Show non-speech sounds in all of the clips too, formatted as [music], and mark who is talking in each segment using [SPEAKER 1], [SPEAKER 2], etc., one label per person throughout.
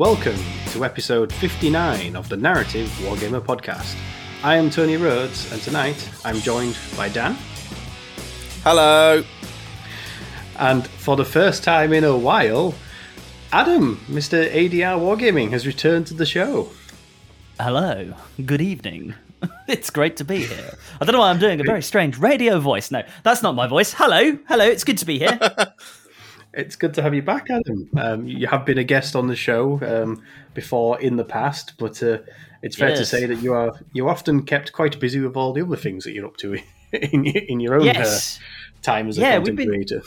[SPEAKER 1] welcome to episode 59 of the Narrative Wargamer podcast. I am Tony Rhodes, and tonight I'm joined by Dan.
[SPEAKER 2] Hello.
[SPEAKER 1] And for the first time in a while, Adam, Mr. ADR Wargaming, has returned to the show.
[SPEAKER 3] Hello. Good evening. [laughs] it's great to be here. I don't know why I'm doing a very strange radio voice. No, that's not my voice. Hello. Hello. It's good to be here. [laughs]
[SPEAKER 1] It's good to have you back, Adam. Um, you have been a guest on the show um, before in the past, but uh, it's fair to say that you are you often kept quite busy with all the other things that you're up to [laughs] in, in your own
[SPEAKER 3] yes.
[SPEAKER 1] uh, time as a
[SPEAKER 3] Yeah,
[SPEAKER 1] content
[SPEAKER 3] been-
[SPEAKER 1] creator.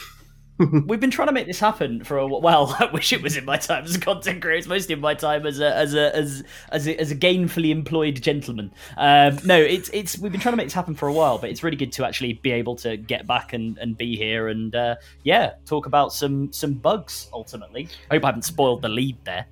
[SPEAKER 3] We've been trying to make this happen for a well. [laughs] I wish it was in my time as a content creator. It's mostly in my time as a as a as as a, as a gainfully employed gentleman. Um, no, it's it's we've been trying to make this happen for a while, but it's really good to actually be able to get back and, and be here and uh, yeah, talk about some some bugs. Ultimately, I hope I haven't spoiled the lead there.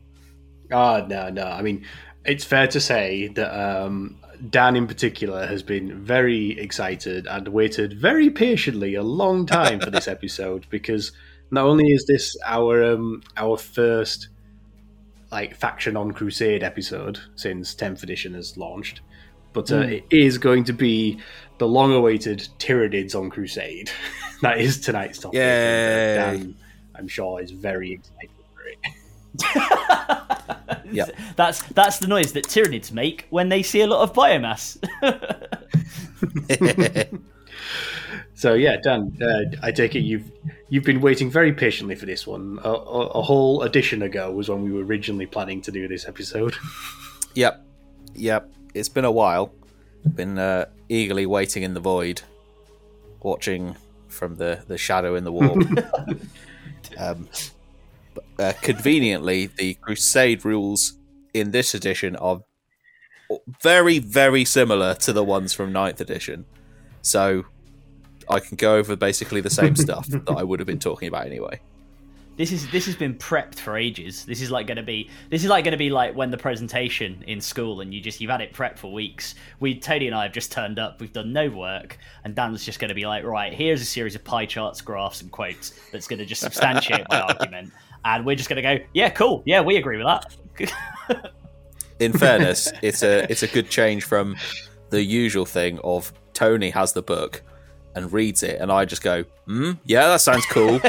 [SPEAKER 1] Oh no, no. I mean, it's fair to say that um, Dan, in particular, has been very excited and waited very patiently a long time for this [laughs] episode because not only is this our um, our first like faction on Crusade episode since 10th edition has launched, but uh, it is going to be the long-awaited Tyranids on Crusade. [laughs] that is tonight's topic.
[SPEAKER 2] Yay.
[SPEAKER 1] Uh, Dan, I'm sure, is very excited for it.
[SPEAKER 2] Yep.
[SPEAKER 3] That's that's the noise that Tyranids make when they see a lot of biomass. [laughs]
[SPEAKER 1] So yeah, Dan, uh, I take it you've you've been waiting very patiently for this one. A, a, a whole edition ago was when we were originally planning to do this episode. [laughs]
[SPEAKER 2] yep. Yep. It's been a while. Been uh, eagerly waiting in the void, watching from the, the shadow in the wall. [laughs] um, but, uh, conveniently, the Crusade rules in this edition are very, very similar to the ones from 9th edition. So I can go over basically the same [laughs] stuff that I would have been talking about anyway.
[SPEAKER 3] This is this has been prepped for ages. This is like going to be this is like going to be like when the presentation in school and you just you've had it prepped for weeks. We Tony and I have just turned up. We've done no work, and Dan's just going to be like, right, here's a series of pie charts, graphs, and quotes that's going to just substantiate my [laughs] argument, and we're just going to go, yeah, cool, yeah, we agree with that. [laughs]
[SPEAKER 2] in fairness, [laughs] it's a it's a good change from the usual thing of Tony has the book and reads it, and I just go, "Hmm, yeah, that sounds cool." [laughs]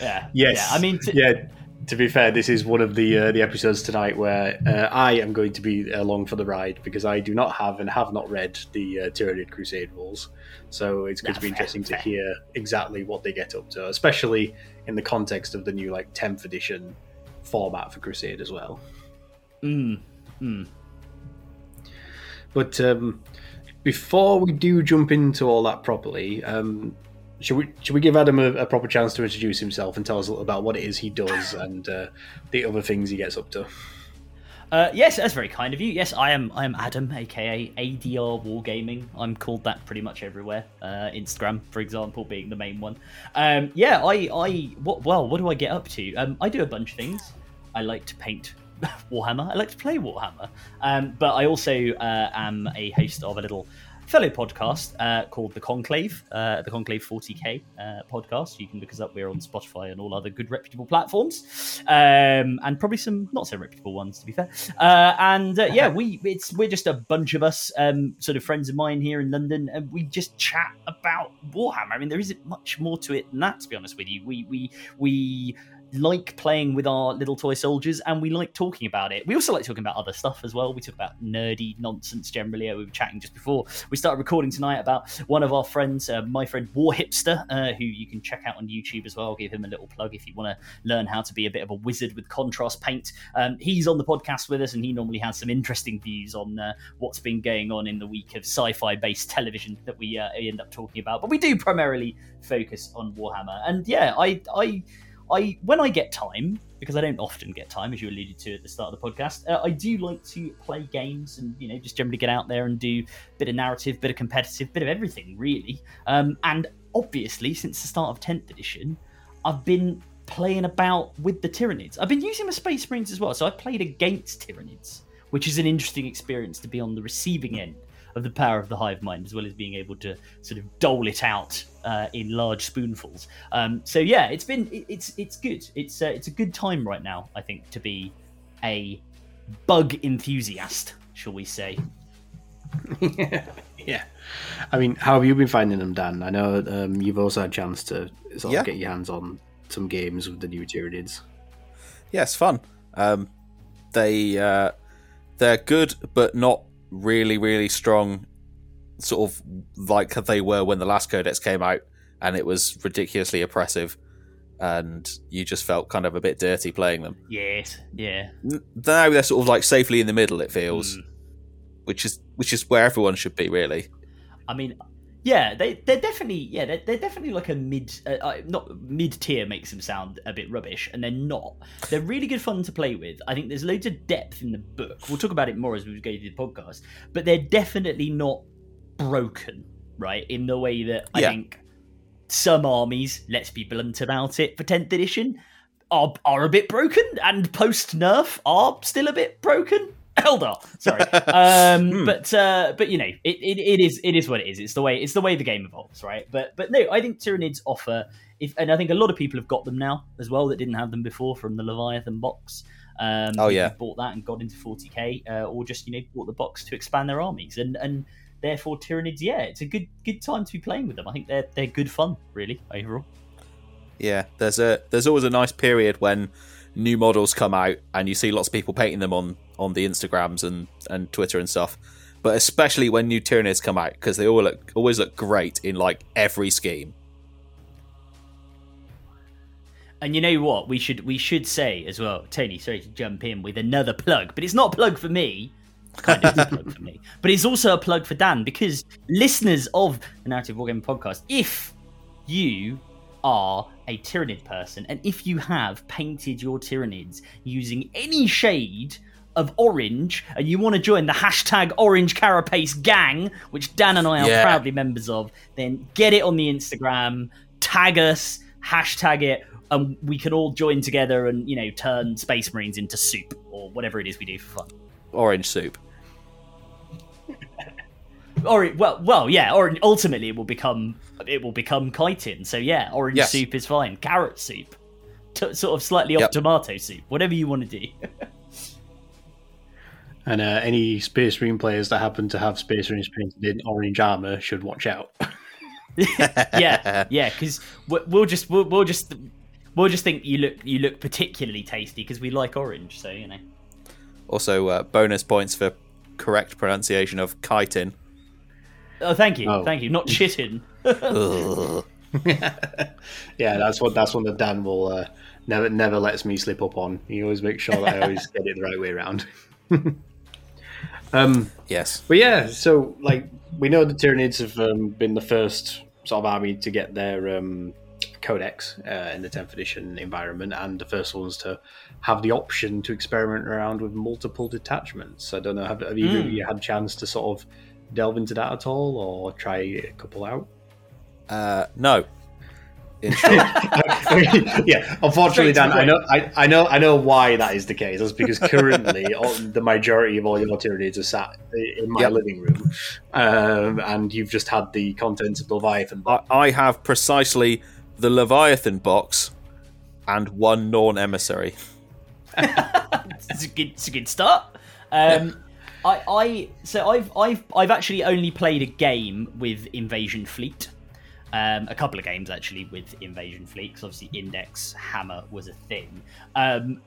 [SPEAKER 3] yeah,
[SPEAKER 1] Yes,
[SPEAKER 3] yeah. I mean, t-
[SPEAKER 1] yeah. To be fair, this is one of the uh, the episodes tonight where uh, I am going to be along for the ride because I do not have and have not read the uh, Tyranid Crusade rules. So it's going to be
[SPEAKER 3] fair,
[SPEAKER 1] interesting to hear exactly what they get up to, especially in the context of the new like 10th edition format for Crusade as well.
[SPEAKER 3] mm, mm.
[SPEAKER 1] But um, before we do jump into all that properly, um, should we should we give Adam a, a proper chance to introduce himself and tell us a little about what it is he does [laughs] and uh, the other things he gets up to?
[SPEAKER 3] Uh, yes, that's very kind of you. Yes, I am. I am Adam, aka ADR Wargaming. I'm called that pretty much everywhere. Uh, Instagram, for example, being the main one. Um, yeah, I, I, what, well, what do I get up to? Um, I do a bunch of things. I like to paint [laughs] Warhammer. I like to play Warhammer. Um, but I also uh, am a host of a little fellow podcast uh, called The Conclave, uh, the Conclave 40k uh, podcast. You can look us up. We're on Spotify and all other good reputable platforms, um, and probably some not so reputable ones, to be fair. Uh, and uh, yeah, we it's we're just a bunch of us, um, sort of friends of mine here in London, and we just chat about Warhammer. I mean, there isn't much more to it than that, to be honest with you. We we we like playing with our little toy soldiers and we like talking about it. We also like talking about other stuff as well. We talk about nerdy nonsense generally. We were chatting just before we started recording tonight about one of our friends, uh, my friend War Hipster, uh, who you can check out on YouTube as well. I'll give him a little plug if you want to learn how to be a bit of a wizard with contrast paint. Um, he's on the podcast with us and he normally has some interesting views on uh, what's been going on in the week of sci-fi based television that we uh, end up talking about. But we do primarily focus on Warhammer. And yeah, I I I when I get time, because I don't often get time, as you alluded to at the start of the podcast, uh, I do like to play games and you know just generally get out there and do a bit of narrative, bit of competitive, bit of everything really. Um, and obviously, since the start of tenth edition, I've been playing about with the Tyranids. I've been using my Space Marines as well, so I've played against Tyranids, which is an interesting experience to be on the receiving end of the power of the hive mind, as well as being able to sort of dole it out uh, in large spoonfuls. Um, so yeah, it's been it, it's it's good. It's uh, it's a good time right now. I think to be a bug enthusiast, shall we say?
[SPEAKER 1] yeah. [laughs] yeah. I mean, how have you been finding them, Dan? I know um, you've also had a chance to sort
[SPEAKER 2] Yeah.
[SPEAKER 1] of get your hands on some games with the new Tyranids.
[SPEAKER 2] Yeah, it's fun. Um, they uh, they're good, but not really, really strong. Sort of like they were when the last Codex came out, and it was ridiculously oppressive, and you just felt kind of a bit dirty playing them.
[SPEAKER 3] Yes, yeah.
[SPEAKER 2] Now they're sort of like safely in the middle. It feels,
[SPEAKER 3] Mm.
[SPEAKER 2] which is which is where everyone should be, really.
[SPEAKER 3] I mean, yeah, they they're definitely yeah they're, they're definitely like a mid uh, uh, not mid tier makes them sound a bit rubbish, and they're not. They're really good fun to play with. I think there's loads of depth in the book. We'll talk about it more as we go through the podcast, but they're definitely not broken, right? In the way that I
[SPEAKER 2] Yeah.
[SPEAKER 3] think some armies, let's be blunt about it, for 10th edition are are a bit broken, and post nerf are still a bit broken. Eldar, sorry, [laughs] um,
[SPEAKER 2] Hmm.
[SPEAKER 3] but uh, but you know, it, it, it is it is what it is. It's the way it's the way the game evolves, right? But but no, I think Tyranids offer, if and I think a lot of people have got them now as well that didn't have them before from the Leviathan box. Um,
[SPEAKER 2] Oh, yeah.
[SPEAKER 3] bought that and got into 40k, uh, or just you know bought the box to expand their armies, and and therefore Tyranids, yeah, it's a good good time to be playing with them. I think they're they're good fun, really overall.
[SPEAKER 2] Yeah, there's a there's always a nice period when new models come out and you see lots of people painting them on on the Instagrams and and Twitter and stuff. But especially when new Tyranids come out because they all look always look great in like every scheme.
[SPEAKER 3] And you know what? We should we should say as well, Tony. Sorry to jump in with another plug, but it's not a plug for me. Kind of a plug for me, but it's also a plug for Dan because listeners of the Narrative Wargaming podcast, if you are a Tyranid person and if you have painted your Tyranids using any shade of orange and you want to join the hashtag Orange Carapace gang, which Dan and I are
[SPEAKER 2] Yeah.
[SPEAKER 3] proudly members of, then get it on the Instagram, tag us, hashtag it, and we can all join together and you know turn Space Marines into soup or whatever it is we do for fun.
[SPEAKER 2] Orange soup. [laughs]
[SPEAKER 3] Or well, well, yeah. Or ultimately, it will become it will become chitin. So yeah, orange
[SPEAKER 2] Yes.
[SPEAKER 3] soup is fine. Carrot soup, T- sort of slightly off
[SPEAKER 2] Yep.
[SPEAKER 3] tomato soup, whatever you want to do. [laughs]
[SPEAKER 1] And uh, any Space Marine players that happen to have Space Marines painted in orange armor should watch out. [laughs]
[SPEAKER 3] yeah, yeah. Because we'll just we'll, we'll just we'll just think you look you look particularly tasty because we like orange. So you know.
[SPEAKER 2] Also, uh, bonus points for correct pronunciation of chitin.
[SPEAKER 3] Oh, thank you,
[SPEAKER 1] Oh.
[SPEAKER 3] thank you. Not chitin.
[SPEAKER 2] Ugh. [laughs] [laughs]
[SPEAKER 1] yeah, that's what that's one that Dan will uh, never never lets me slip up on. He always makes sure that I always get it the right way around. [laughs] um,
[SPEAKER 2] yes.
[SPEAKER 1] but yeah, so like we know the Tyranids have um, been the first sort of army to get their um, codex uh, in the 10th edition environment, and the first ones to have the option to experiment around with multiple detachments. I don't know, have, have you,
[SPEAKER 3] Mm.
[SPEAKER 1] you had a chance to sort of delve into that at all, or try a couple out?
[SPEAKER 2] Uh, no. In [laughs] short,
[SPEAKER 1] yeah, unfortunately, Dan, I know, I, I know, I know why that is the case. That's because currently [laughs] all, the majority of all your Tyranids are sat in my
[SPEAKER 2] Yep.
[SPEAKER 1] living room, um, and you've just had the contents of the Leviathan.
[SPEAKER 2] I, I have precisely the Leviathan box and one Norn emissary. [laughs]
[SPEAKER 3] it's a good, it's a good start. Um, I, I, so I've, I've, I've actually only played a game with Invasion Fleet. Um, a couple of games actually with Invasion Fleet, because obviously Index Hammer was a thing. Um,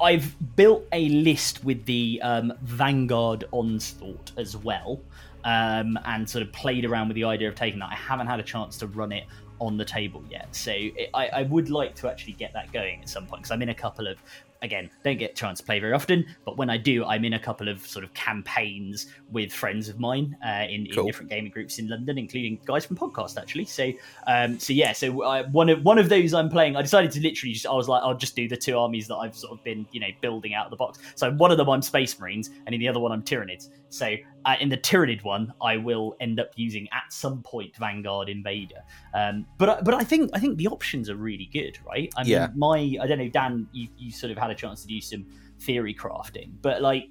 [SPEAKER 3] I've built a list with the um, Vanguard Onslaught as well, um, and sort of played around with the idea of taking that. I haven't had a chance to run it on the table yet, so it, I, I would like to actually get that going at some point because I'm in a couple of again don't get a chance to play very often but when i do i'm in a couple of sort of campaigns with friends of mine uh, in, in different gaming groups in london including guys from podcast actually. So um so yeah so uh, one of one of those i'm playing i decided to literally just i was like i'll just do the two armies that i've sort of been you know building out of the box. So one of them i'm space marines and in the other one i'm tyranids. So uh, in the Tyranid one, I will end up using at some point Vanguard Invader. Um, but I- but I think I think the options are really good, right? I mean,
[SPEAKER 2] Yeah.
[SPEAKER 3] my I don't know, Dan, you, you sort of had a chance to do some theory crafting, but like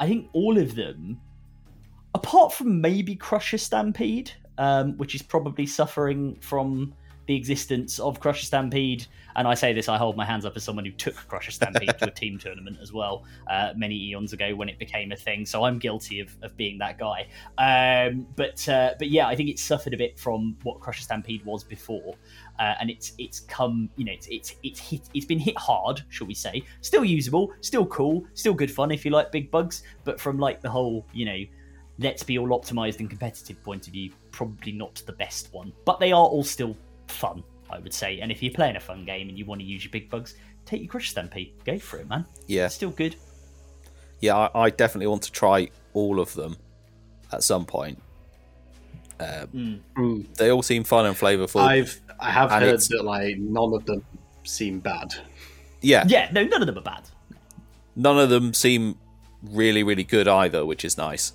[SPEAKER 3] I think all of them, apart from maybe Crusher Stampede, um, which is probably suffering from the existence of Crusher Stampede. And I say this, I hold my hands up as someone who took Crusher Stampede to a team [laughs] tournament as well uh, many eons ago when it became a thing. So I'm guilty of, of being that guy. Um, but uh, but yeah, I think it suffered a bit from what Crusher Stampede was before. Uh, and it's it's come you know it's it's it's hit it's been hit hard shall we say still usable still cool still good fun if you like big bugs but from like the whole you know let's be all optimized and competitive point of view probably not the best one but they are all still fun, I would say. And if you're playing a fun game and you want to use your big bugs, take your Crush Stampede. Go for it, man.
[SPEAKER 2] Yeah.
[SPEAKER 3] It's still good.
[SPEAKER 2] Yeah, I, I definitely want to try all of them at some point. Uh,
[SPEAKER 1] Mm.
[SPEAKER 2] They all seem fun and flavorful.
[SPEAKER 1] I've I have heard
[SPEAKER 2] it's-
[SPEAKER 1] that like none of them seem bad.
[SPEAKER 2] yeah,
[SPEAKER 3] Yeah, no, none of them are bad.
[SPEAKER 2] none of them seem really, really good either, which is nice.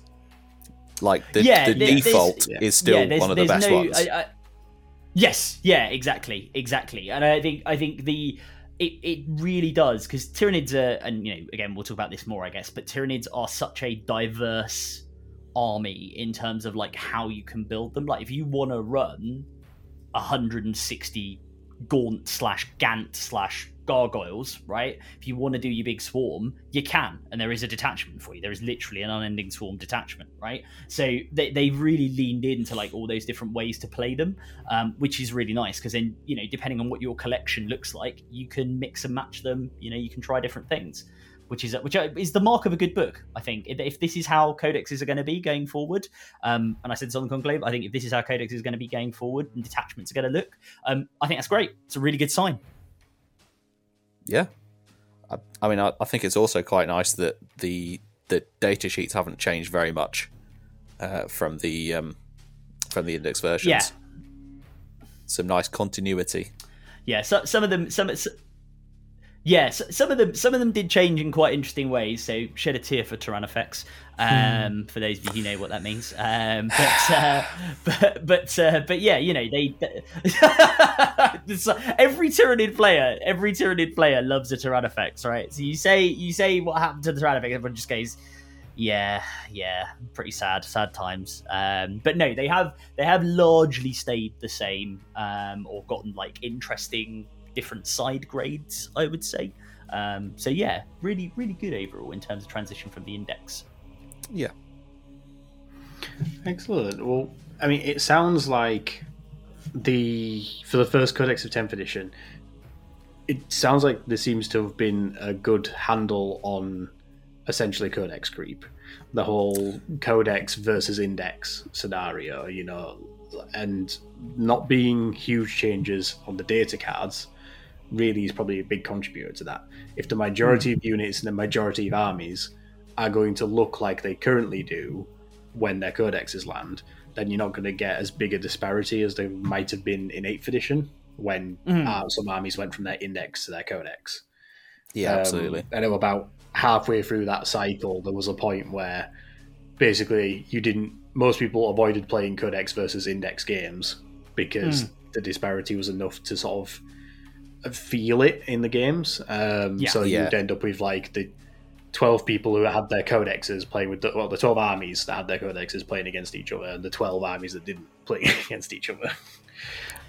[SPEAKER 2] Like the,
[SPEAKER 3] Yeah,
[SPEAKER 2] the
[SPEAKER 3] there-
[SPEAKER 2] default
[SPEAKER 1] yeah.
[SPEAKER 2] is still
[SPEAKER 3] yeah,
[SPEAKER 2] one of the best
[SPEAKER 3] no,
[SPEAKER 2] ones.
[SPEAKER 3] I, I, yes, yeah, exactly, exactly. And I think I think the it, it really does because Tyranids are, and you know, again, we'll talk about this more, I guess, but Tyranids are such a diverse army in terms of like how you can build them. Like if you want to run 160 Gaunt slash Gant slash gargoyles, right? If you want to do your big swarm, you can, and there is a detachment for you. There is literally an unending swarm detachment, right? So they they've really leaned into like all those different ways to play them, um, which is really nice because then you know depending on what your collection looks like, you can mix and match them. You know, you can try different things. Which is which is the mark of a good book, I think. If if this is how codexes are going to be going forward, um, and I said this on the conclave, I think if this is how codexes are going to be going forward and detachments are going to look, um, I think that's great. It's a really good sign.
[SPEAKER 2] Yeah, I, I mean, I, I think it's also quite nice that the the data sheets haven't changed very much uh, from the um, from the index versions.
[SPEAKER 3] Yeah.
[SPEAKER 2] Some nice continuity.
[SPEAKER 3] Yeah, so, some of them, some, s yeah, some of them, some of them did change in quite interesting ways. So shed a tear for Tyrannofex, um, for those of you who know what that means. Um, but, uh, [laughs] but, but, uh, but yeah, you know, they [laughs] every Tyranid player, every Tyranid player loves a Tyrannofex, right? So you say, you say what happened to the Tyrannofex, everyone just goes. Yeah, yeah, pretty sad, sad times. Um, but no, they have they have largely stayed the same, um, or gotten like interesting different side grades, I would say. Um, so yeah, really, really good overall in terms of transition from the index.
[SPEAKER 2] Yeah,
[SPEAKER 1] Excellent. Well, I mean, it sounds like the for the first Codex of 10th edition, it sounds like there seems to have been a good handle on essentially Codex creep, the whole Codex versus Index scenario, you know, and not being huge changes on the data cards really is probably a big contributor to that. If the majority of units and the majority of armies are going to look like they currently do when their codexes land, then you're not going to get as big a disparity as there might have been in 8th edition when
[SPEAKER 3] Mhm.
[SPEAKER 1] uh, some armies went from their index to their codex.
[SPEAKER 2] yeah,
[SPEAKER 1] Um,
[SPEAKER 2] absolutely.
[SPEAKER 1] I know about halfway through that cycle, there was a point where basically you didn't. Most people avoided playing codex versus index games because
[SPEAKER 3] Hmm.
[SPEAKER 1] the disparity was enough to sort of feel it in the games. Um,
[SPEAKER 3] Yeah.
[SPEAKER 1] so
[SPEAKER 2] Yeah.
[SPEAKER 1] you'd end up with like the twelve people who had their codexes playing with the, well, the twelve armies that had their codexes playing against each other, and the twelve armies that didn't [laughs] play [laughs] against each other.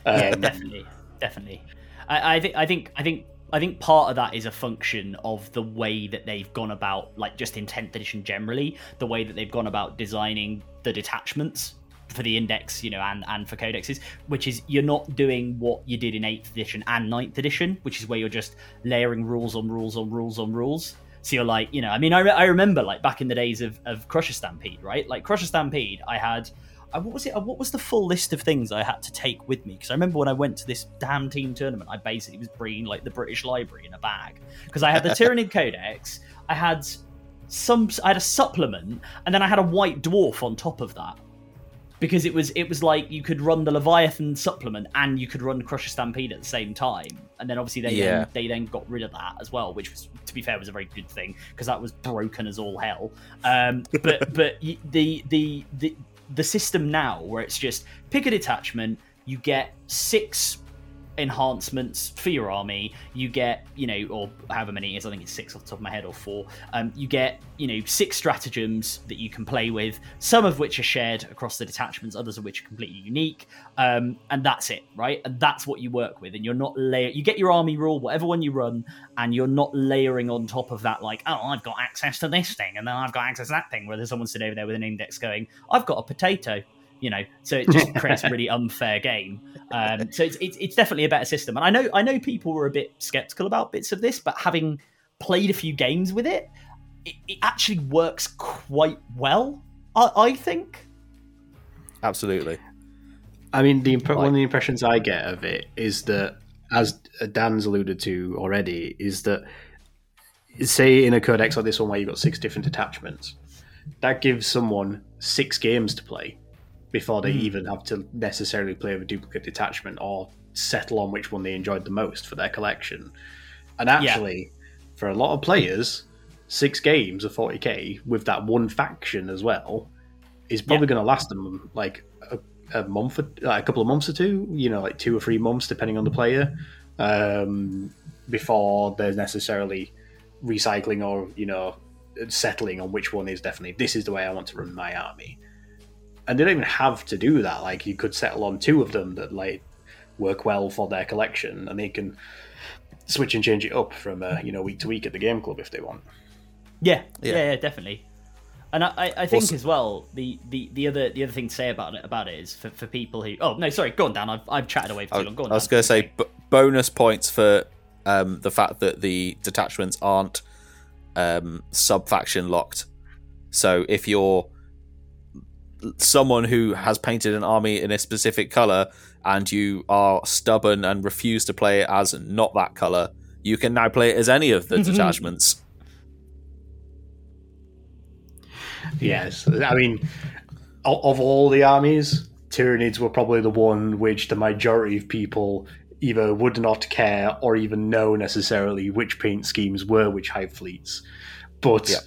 [SPEAKER 3] yeah,
[SPEAKER 1] Um,
[SPEAKER 3] definitely, definitely. I, I think, I think, I think, I think part of that is a function of the way that they've gone about, like just in tenth edition generally, the way that they've gone about designing the detachments for the index, you know, and and for codexes, which is you're not doing what you did in eighth edition and 9th edition, which is where you're just layering rules on rules on rules on rules. So you're like, you know, I mean, I, re- I remember like back in the days of, of Crusher Stampede, right? Like Crusher Stampede, I had uh, what was it? uh, What was the full list of things I had to take with me? Because I remember when I went to this damn team tournament, I basically was bringing like the British Library in a bag because I had the Tyranid [laughs] Codex, I had some, I had a supplement, and then I had a White Dwarf on top of that. Because it was it was like you could run the Leviathan supplement and you could run Crusher Stampede at the same time, and then obviously they
[SPEAKER 2] Yeah.
[SPEAKER 3] then, they then got rid of that as well, which was to be fair was a very good thing because that was broken as all hell. Um, [laughs] but but the the the the system now where it's just pick a detachment, you get six enhancements for your army. You get, you know, or however many it is, I think it's six off the top of my head or four. Um, you get, you know, six stratagems that you can play with, some of which are shared across the detachments, others of which are completely unique. Um, and that's it, right? And that's what you work with. And you're not layer. You get your army rule, whatever one you run, and you're not layering on top of that, like, oh, I've got access to this thing, and then I've got access to that thing, where there's someone sitting over there with an index going, I've got a potato you know so it just [laughs] creates a really unfair game. Um, so it's, it's, it's definitely a better system. And i know i know people were a bit skeptical about bits of this but having played a few games with it it, it actually works quite well I, I, think.
[SPEAKER 2] Absolutely.
[SPEAKER 1] I mean the imp- like, one of the impressions i get of it is that as dan's alluded to already is that say in a codex like this one where you've got six different attachments that gives someone six games to play before they mm. even have to necessarily play with a duplicate detachment or settle on which one they enjoyed the most for their collection. And actually, yeah. for a lot of players, six games of 40k with that one faction as well is probably yeah. going to last them like a, a month, or, like a couple of months or two, you know, like two or three months, depending on the player, um, before there's necessarily recycling or, you know, settling on which one is definitely this is the way I want to run my army and they don't even have to do that. Like you could settle on two of them that like work well for their collection, and they can switch and change it up from uh, you know week to week at the game club if they want.
[SPEAKER 3] Yeah, yeah, yeah, yeah definitely. And I, I think also, as well the, the, the other the other thing to say about it about it is for, for people who oh no sorry go on Dan I've, I've chatted away for too long go on
[SPEAKER 2] I was going to say b- bonus points for um, the fact that the detachments aren't um, sub faction locked. So if you're someone who has painted an army in a specific color and you are stubborn and refuse to play it as not that color, you can now play it as any of the [laughs] detachments.
[SPEAKER 1] Yes, I mean, of all the armies, Tyranids were probably the one which the majority of people either would not care or even know necessarily which paint schemes were which hive fleets. But yeah.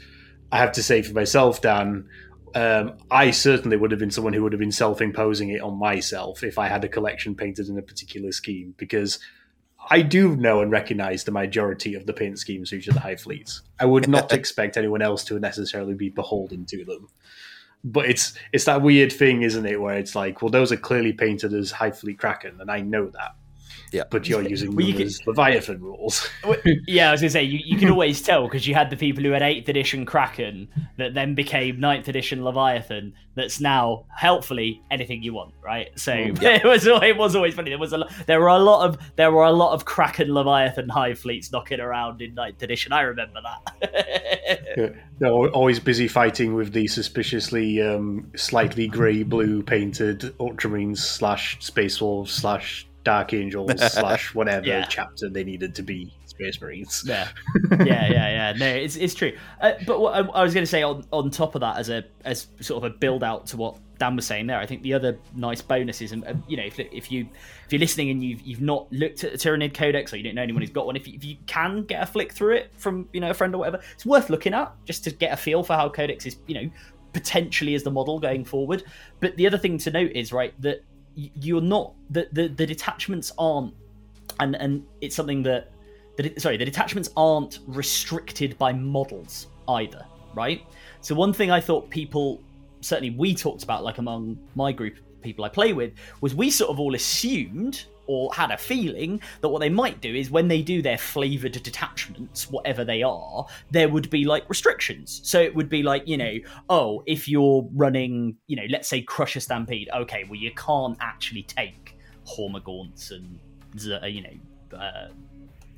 [SPEAKER 1] I have to say for myself, Dan, um, I certainly would have been someone who would have been self imposing it on myself if I had a collection painted in a particular scheme because I do know and recognize the majority of the paint schemes feature the hive fleets. I would not [laughs] expect anyone else to necessarily be beholden to them. But it's it's that weird thing, isn't it, where it's like, well, those are clearly painted as hive fleet kraken, and I know that.
[SPEAKER 2] Yeah,
[SPEAKER 1] but you're using well, you can, Leviathan rules. [laughs]
[SPEAKER 3] yeah, I was gonna say you, you can always tell because you had the people who had eighth edition Kraken that then became ninth edition Leviathan. That's now helpfully anything you want, right? So mm, [laughs] yeah. it was it was always funny. There was a there were a lot of there were a lot of Kraken Leviathan hive fleets knocking around in ninth edition. I remember that. [laughs]
[SPEAKER 1] yeah, they're always busy fighting with the suspiciously um, slightly grey blue painted Ultramarines slash Space Wolves slash Dark Angels [laughs] slash whatever yeah. chapter they needed to be Space Marines.
[SPEAKER 3] Yeah, [laughs] yeah, yeah, yeah. No, it's it's true. Uh, but what I, I was going to say on on top of that, as a as sort of a build out to what Dan was saying there, I think the other nice bonus is, and uh, you know, if, if you if you're listening and you've you've not looked at the Tyranid Codex or you don't know anyone who's got one, if you, if you can get a flick through it from you know a friend or whatever, it's worth looking at just to get a feel for how Codex is, you know, potentially as the model going forward. But the other thing to note is right that you're not the, the the detachments aren't and and it's something that the, sorry the detachments aren't restricted by models either right? So one thing i thought people certainly we talked about like among my group of people i play with was we sort of all assumed or had a feeling that what they might do is when they do their flavored detachments, whatever they are, there would be like restrictions. So it would be like, you know, oh, if you're running, you know, let's say Crusher Stampede, okay, well, you can't actually take Hormagaunts and, uh, you know, uh,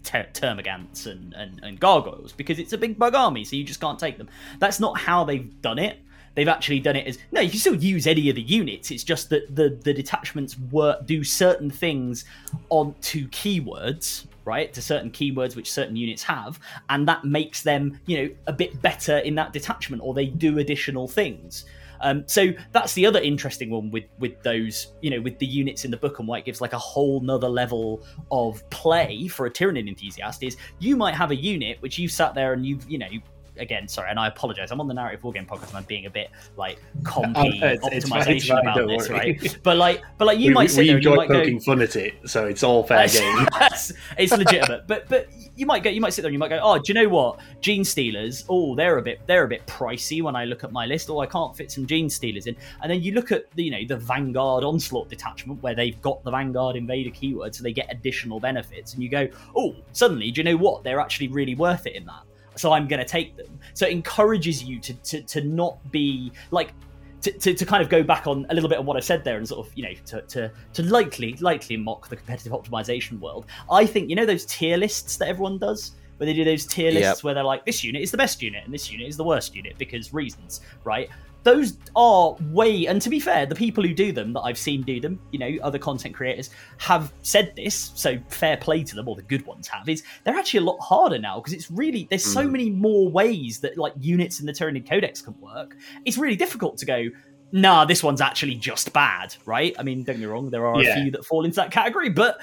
[SPEAKER 3] ter- termagants and, and, and gargoyles because it's a big bug army, so you just can't take them. That's not how they've done it they've actually done it as no, you can still use any of the units. It's just that the the detachments work do certain things on to keywords, right? To certain keywords which certain units have, and that makes them you know a bit better in that detachment, or they do additional things. Um, so that's the other interesting one with with those, you know, with the units in the book and why it gives like a whole nother level of play for a Tyranid enthusiast is you might have a unit which you've sat there and you've, you know, again, sorry, and I apologize. I'm on the narrative wargame podcast, and I'm being a bit like compy
[SPEAKER 1] Uh, it's- it's fine,
[SPEAKER 3] optimization
[SPEAKER 1] it's fine,
[SPEAKER 3] about this,
[SPEAKER 1] worry.
[SPEAKER 3] right? But like, but like, you
[SPEAKER 1] we,
[SPEAKER 3] might sit
[SPEAKER 1] we
[SPEAKER 3] there and you might go,
[SPEAKER 1] poking fun at it, so it's all fair game. [laughs]
[SPEAKER 3] It's legitimate. But but you might go, you might sit there and you might go, oh, do you know what? Gene stealers. Oh, they're a bit they're a bit pricey when I look at my list. Oh, I can't fit some gene stealers in. And then you look at the you know the Vanguard onslaught detachment where they've got the Vanguard invader keyword, so they get additional benefits, and you go, oh, suddenly, do you know what? They're actually really worth it in that. So I'm going to take them. So it encourages you to to, to not be like to, to, to kind of go back on a little bit of what I said there and sort of, you know, to, to, to lightly, lightly mock the competitive optimization world, I think, you know, those tier lists that everyone does, where they do those tier lists
[SPEAKER 2] Yep.
[SPEAKER 3] where they're like, this unit is the best unit and this unit is the worst unit because reasons, right? Those are way, and to be fair, the people who do them that I've seen do them, you know, other content creators have said this, so fair play to them, or the good ones have, is they're actually a lot harder now because it's really, there's so
[SPEAKER 1] Mm.
[SPEAKER 3] many more ways that like units in the Tyranid Codex can work. It's really difficult to go, nah, this one's actually just bad, right? I mean, don't get me wrong, there are
[SPEAKER 1] Yeah.
[SPEAKER 3] a few that fall into that category, but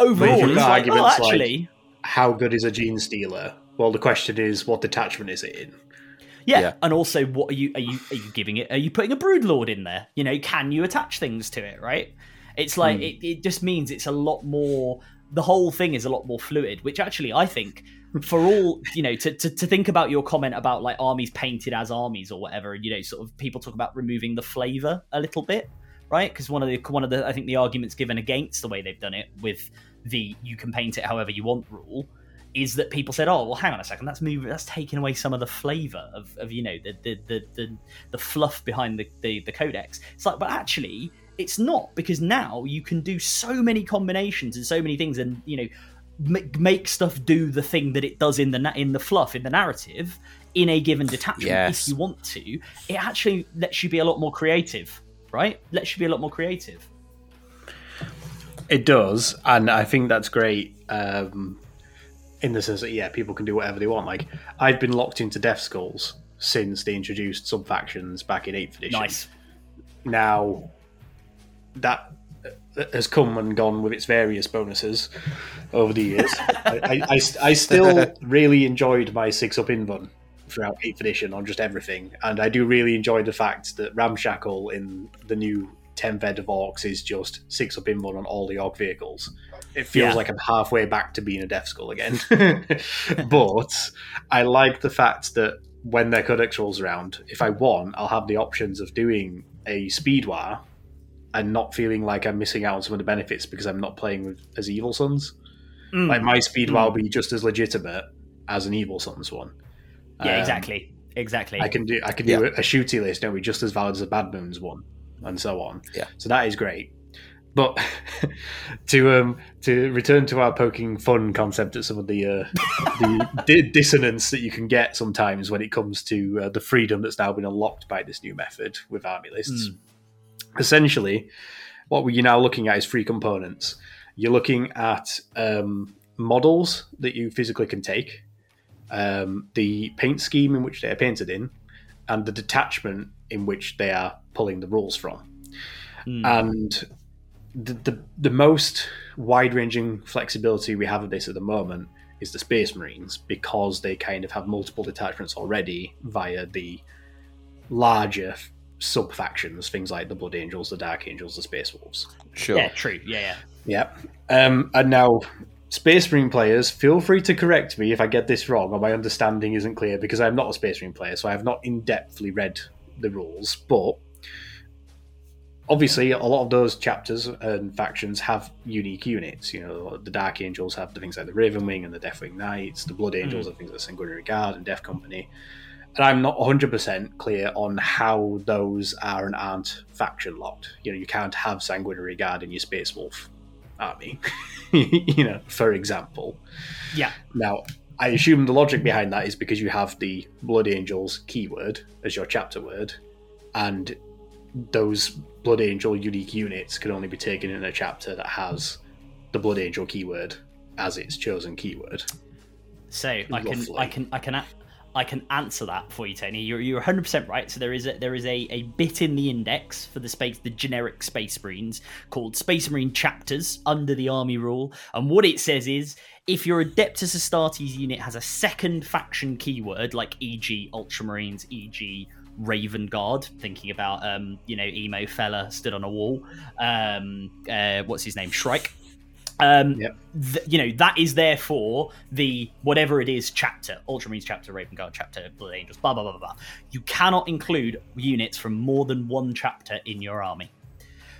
[SPEAKER 3] overall,
[SPEAKER 1] you've
[SPEAKER 3] like, oh,
[SPEAKER 1] arguments like-
[SPEAKER 3] actually,
[SPEAKER 1] How good is a gene stealer? Well, the question is, what detachment is it in?
[SPEAKER 3] Yeah.
[SPEAKER 2] Yeah.
[SPEAKER 3] And also, what are you are you are you giving it? Are you putting a brood lord in there? You know, can you attach things to it? Right? It's like
[SPEAKER 1] Hmm.
[SPEAKER 3] it, it just means it's a lot more. The whole thing is a lot more fluid, which actually I think. For all you know, to, to, to think about your comment about like armies painted as armies or whatever, and you know, sort of people talk about removing the flavor a little bit, right? Because one of the one of the I think the arguments given against the way they've done it with the you can paint it however you want rule is that people said, "Oh, well, hang on a second, that's moving, that's taking away some of the flavour of, of you know the the, the the the fluff behind the, the the codex." It's like, but actually, it's not because now you can do so many combinations and so many things, and you know, make, make stuff do the thing that it does in the na- in the fluff in the narrative in a given detachment
[SPEAKER 2] Yes.
[SPEAKER 3] if you want to. It actually lets you be a lot more creative, right? Lets you be a lot more creative.
[SPEAKER 1] It does, and I think that's great. Um, in the sense that yeah, people can do whatever they want. Like I've been locked into Death Skulls since they introduced sub factions back in Eighth Edition.
[SPEAKER 3] Nice.
[SPEAKER 1] Now that uh, has come and gone with its various bonuses over the years. [laughs] I, I, I, I still really enjoyed my six up invuln throughout Eighth Edition on just everything, and I do really enjoy the fact that Ramshackle in the new 10th Ed of Orks is just six up invuln on all the Ork vehicles. It feels
[SPEAKER 3] Yeah.
[SPEAKER 1] like I'm halfway back to being a Death Skull again. [laughs] but I like the fact that when their codex rolls around, if I want, I'll have the options of doing a speed war and not feeling like I'm missing out on some of the benefits because I'm not playing with as Evil Sunz.
[SPEAKER 3] Mm.
[SPEAKER 1] Like my speed war will be just as legitimate as an Evil Sunz one.
[SPEAKER 3] yeah,
[SPEAKER 1] Um,
[SPEAKER 3] exactly, exactly.
[SPEAKER 1] I can do I can do a, a shooty list, don't we? Just as valid as a Bad Moons one, and so on.
[SPEAKER 2] Yeah.
[SPEAKER 1] So that is great. But [laughs] to um to return to our poking fun concept at some of the uh, [laughs] the di- dissonance that you can get sometimes when it comes to uh, the freedom that's now been unlocked by this new method with army lists. Essentially, what you're now looking at is free components. You're looking at um, models that you physically can take, um, the paint scheme in which they are painted in, and the detachment in which they are pulling the rules from.
[SPEAKER 3] Mm.
[SPEAKER 1] And the, the the most wide ranging flexibility we have of this at the moment is the Space Marines because they kind of have multiple detachments already via the larger sub factions, things like the Blood Angels, the Dark Angels, the Space Wolves.
[SPEAKER 2] Sure.
[SPEAKER 3] Yeah, true. Yeah, yeah.
[SPEAKER 1] Yeah. Um, and now, Space Marine players, feel free to correct me if I get this wrong or my understanding isn't clear because I'm not a Space Marine player, so I have not in depthly read the rules. But obviously, a lot of those chapters and factions have unique units. You know, the Dark Angels have the things like the Raven Wing and the Deathwing Knights, the Blood Angels hmm. have things like Sanguinary Guard and Death Company. And I'm not 100% clear on how those are and aren't faction locked. You know, you can't have Sanguinary Guard in your Space Wolf army, [laughs] you know, for example.
[SPEAKER 3] Yeah.
[SPEAKER 1] Now, I assume the logic behind that is because you have the Blood Angels keyword as your chapter word, and those Blood Angel unique units can only be taken in a chapter that has the Blood Angel keyword as its chosen keyword.
[SPEAKER 3] So I can, I can, I can, a- I can answer that for you, Tony. You're you're 100 percent right. So there is a there is a, a bit in the index for the space the generic Space Marines called Space Marine chapters under the Army rule, and what it says is if your Adeptus Astartes unit has a second faction keyword, like e.g. Ultramarines, e.g. Raven Guard, thinking about um, you know emo fella stood on a wall. Um, uh, what's his name? Shrike. Um,
[SPEAKER 1] Yep.
[SPEAKER 3] th- you know that is therefore the whatever it is chapter, Ultramarines chapter, Raven Guard chapter, Blood Angels, blah blah blah blah blah. You cannot include units from more than one chapter in your army.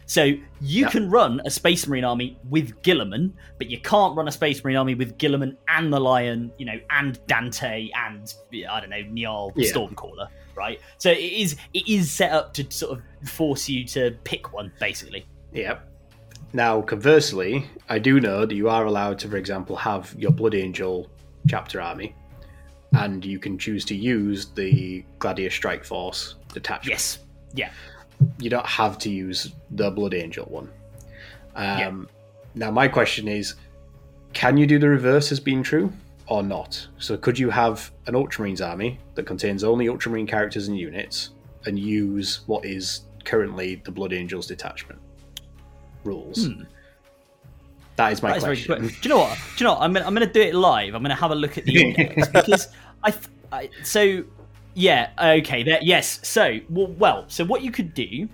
[SPEAKER 3] So you
[SPEAKER 1] Yep.
[SPEAKER 3] can run a Space Marine army with Guilliman, but you can't run a Space Marine army with Guilliman and the Lion, you know, and Dante and I don't know Njal
[SPEAKER 1] Yeah.
[SPEAKER 3] Stormcaller, right? So it is it is set up to sort of force you to pick one, basically.
[SPEAKER 1] Yep. Now, conversely, I do know that you are allowed to, for example, have your Blood Angel chapter army, and you can choose to use the Gladius Strike Force detachment.
[SPEAKER 3] Yes, yeah,
[SPEAKER 1] You don't have to use the Blood Angel one. Um,
[SPEAKER 3] Yeah.
[SPEAKER 1] Now, my question is can you do the reverse as being true or not? So, could you have an Ultramarines army that contains only Ultramarine characters and units and use what is currently the Blood Angels detachment rules? That is my
[SPEAKER 3] Hmm. that is
[SPEAKER 1] question.
[SPEAKER 3] good. Do you know what? Do you know what? I'm gonna I'm gonna do it live. I'm gonna have a look at the [laughs] index because I, th- I so yeah okay there yes so well, well so what you could do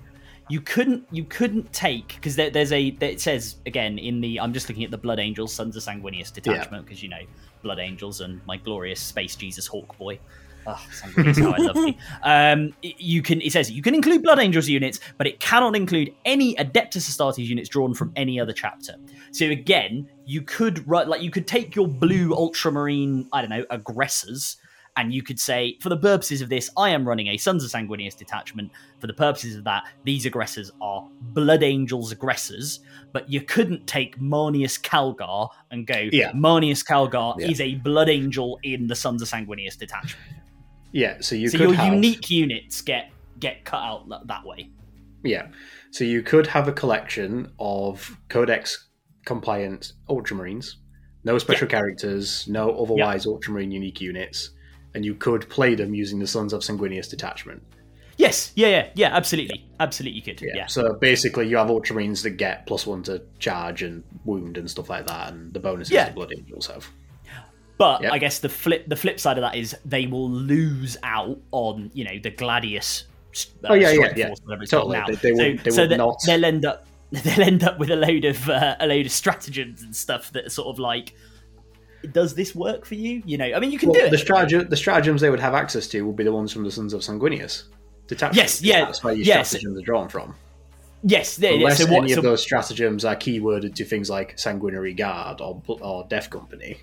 [SPEAKER 3] you couldn't you couldn't take because there, there's a it says again in the i'm just looking at the blood angels sons of sanguinius detachment because you know blood angels and my glorious space jesus hawk boy Oh, how I love [laughs] you. Um, you can. It says you can include Blood Angels units, but it cannot include any Adeptus Astartes units drawn from any other chapter. So again, you could write like you could take your blue Ultramarine, I don't know, aggressors, and you could say, for the purposes of this, I am running a Sons of Sanguinius detachment. For the purposes of that, these aggressors are Blood Angels aggressors. But you couldn't take Marneus Calgar and go,
[SPEAKER 1] Yeah.
[SPEAKER 3] Marneus Calgar
[SPEAKER 2] Yeah.
[SPEAKER 3] is a Blood Angel in the Sons of Sanguinius detachment.
[SPEAKER 1] Yeah, so you
[SPEAKER 3] so
[SPEAKER 1] could
[SPEAKER 3] your
[SPEAKER 1] have,
[SPEAKER 3] unique units get get cut out that, that way.
[SPEAKER 1] Yeah. So you could have a collection of Codex compliant Ultramarines, no special characters, no otherwise Ultramarine unique units, and you could play them using the Sons of Sanguinius detachment.
[SPEAKER 3] Yes, yeah, yeah, yeah, absolutely, absolutely, you could,
[SPEAKER 1] Yeah.
[SPEAKER 3] yeah,
[SPEAKER 1] So basically, you have Ultramarines that get plus one to charge and wound and stuff like that, and the bonuses
[SPEAKER 3] Yeah.
[SPEAKER 1] the Blood Angels have.
[SPEAKER 3] But
[SPEAKER 1] Yep.
[SPEAKER 3] I guess the flip the flip side of that is they will lose out on you know the Gladius. Uh,
[SPEAKER 1] Oh, yeah, yeah, yeah.
[SPEAKER 3] force, whatever it's
[SPEAKER 1] Totally. They- they
[SPEAKER 3] so
[SPEAKER 1] would- they
[SPEAKER 3] so that
[SPEAKER 1] not-
[SPEAKER 3] they'll end up [laughs] they'll end up with a load of uh, a load of stratagems and stuff that are sort of like. Does this work for you? You know, I mean, you can
[SPEAKER 1] Well,
[SPEAKER 3] do it.
[SPEAKER 1] the, strateg- the stratagems they would have access to would be the ones from the Sons of Sanguinius detachment.
[SPEAKER 3] Yes, yeah,
[SPEAKER 1] That's where your
[SPEAKER 3] yes.
[SPEAKER 1] stratagems are drawn from.
[SPEAKER 3] yes, there,
[SPEAKER 1] Unless
[SPEAKER 3] so what?
[SPEAKER 1] any
[SPEAKER 3] So,
[SPEAKER 1] of those stratagems are keyworded to things like Sanguinary Guard or, or Death Company.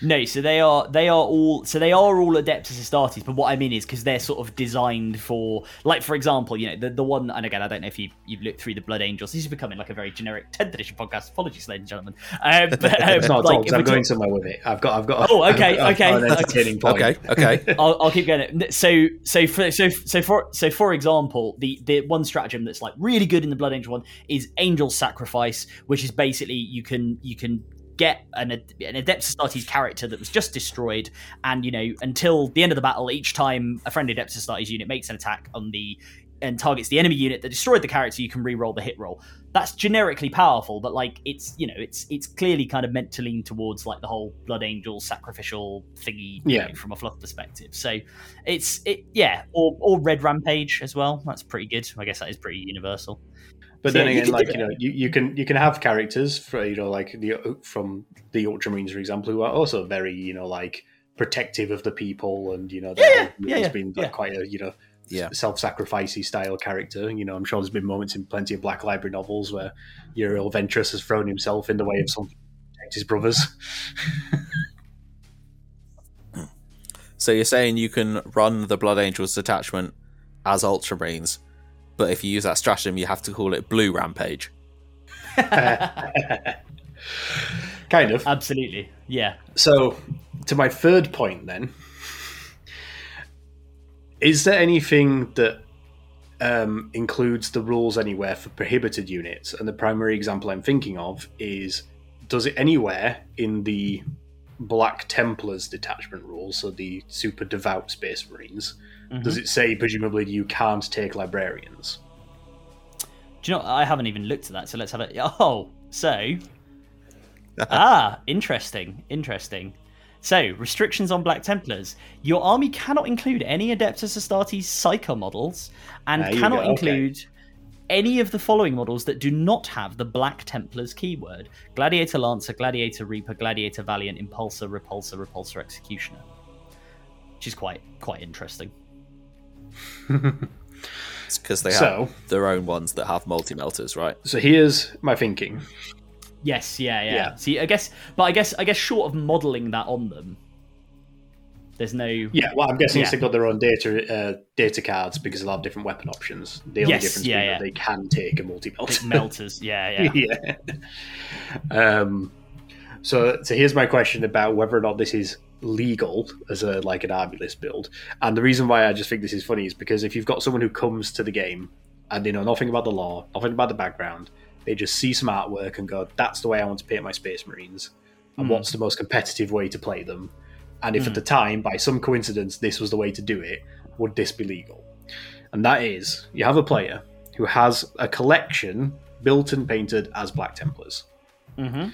[SPEAKER 3] No, so they are they are all so they are all Adeptus Astartes, but what I mean is because they're sort of designed for like for example, you know, the, the one and again I don't know if you you've looked through the Blood Angels. This is becoming like a very generic [laughs] 10th edition podcast. Apologies, ladies and gentlemen. Um, [laughs] but, um,
[SPEAKER 1] It's not at
[SPEAKER 3] like,
[SPEAKER 1] all, I'm going
[SPEAKER 3] talk-
[SPEAKER 1] somewhere with it. I've got, I've got.
[SPEAKER 3] Oh, okay,
[SPEAKER 1] I've got- I've
[SPEAKER 3] okay,
[SPEAKER 1] got an
[SPEAKER 3] okay.
[SPEAKER 1] point.
[SPEAKER 2] Okay, okay. [laughs]
[SPEAKER 3] I'll, I'll keep going. So, so for so so for so for example, the the one stratagem that's like really good in the Blood Angel one is Angel Sacrifice, which is basically you can you can get an an Adeptus Astartes character that was just destroyed, and you know until the end of the battle, each time a friendly Adeptus Astartes unit makes an attack on the and targets the enemy unit that destroyed the character, you can re-roll the hit roll. That's generically powerful, but like it's you know it's it's clearly kind of meant to lean towards like the whole blood angel sacrificial thingy
[SPEAKER 1] Yeah.
[SPEAKER 3] know, from a fluff perspective. So it's it yeah, or or red rampage as well. That's pretty good. I guess that is pretty universal.
[SPEAKER 1] But
[SPEAKER 3] So,
[SPEAKER 1] then
[SPEAKER 3] yeah, you
[SPEAKER 1] again,
[SPEAKER 3] can
[SPEAKER 1] like you know, you, you can you can have characters for you know like the from the Ultramarines, for example, who are also very you know like protective of the people, and you know,
[SPEAKER 3] Yeah,
[SPEAKER 1] their
[SPEAKER 3] yeah,
[SPEAKER 1] has
[SPEAKER 3] yeah,
[SPEAKER 1] been
[SPEAKER 3] yeah.
[SPEAKER 1] like quite a you know
[SPEAKER 2] Yeah.
[SPEAKER 1] self-sacrificey style character. You know, I'm sure there's been moments in plenty of Black Library novels where Uriel Ventris has thrown himself in the way of something to protect his brothers. [laughs]
[SPEAKER 2] So you're saying you can run the Blood Angels detachment as Ultramarines, but if you use that stratagem, you have to call it Blue Rampage. [laughs]
[SPEAKER 1] kind of.
[SPEAKER 3] Absolutely, yeah.
[SPEAKER 1] So, to my third point, then, is there anything that um, includes the rules anywhere for prohibited units? And the primary example I'm thinking of is does it anywhere in the Black Templars detachment rules, so the super devout Space Marines,
[SPEAKER 3] Mhm.
[SPEAKER 1] does it say presumably you can't take librarians?
[SPEAKER 3] Do you know? I haven't even looked at that, so let's have it. [laughs] Oh, so [laughs] ah, interesting, interesting. So, restrictions on Black Templars. Your army cannot include any Adeptus Astartes Psyker models and
[SPEAKER 1] There
[SPEAKER 3] cannot
[SPEAKER 1] go, okay.
[SPEAKER 3] include any of the following models that do not have the Black Templars keyword Gladiator Lancer, Gladiator Reaper, Gladiator Valiant, Impulsor, Repulsor, Repulsor Executioner. Which is quite quite interesting.
[SPEAKER 2] It's because they have
[SPEAKER 1] So-
[SPEAKER 2] their own ones that have multi melters, right?
[SPEAKER 1] So here's my thinking.
[SPEAKER 3] Yes, yeah, yeah,
[SPEAKER 1] Yeah.
[SPEAKER 3] See, I guess, but I guess, I guess, short of modeling that on them, there's no.
[SPEAKER 1] Yeah, well, I'm guessing
[SPEAKER 3] Yeah.
[SPEAKER 1] they've got their own data uh, data cards because they'll have different weapon options. The only
[SPEAKER 3] Yes,
[SPEAKER 1] difference
[SPEAKER 3] yeah,
[SPEAKER 1] being
[SPEAKER 3] yeah.
[SPEAKER 1] that they can take a multi melter.
[SPEAKER 3] melters. Yeah, [laughs] yeah.
[SPEAKER 1] yeah. Um, so, so here's my question about whether or not this is legal as a like an army list build. And the reason why I just think this is funny is because if you've got someone who comes to the game and they know nothing about the lore, nothing about the background, they just see some artwork and go, "That's the way I want to paint my Space Marines." And
[SPEAKER 3] Mm.
[SPEAKER 1] what's the most competitive way to play them? And if
[SPEAKER 3] Mm.
[SPEAKER 1] at the time, by some coincidence, this was the way to do it, would this be legal? And that is, you have a player who has a collection built and painted as Black Templars.
[SPEAKER 3] Mm-hmm.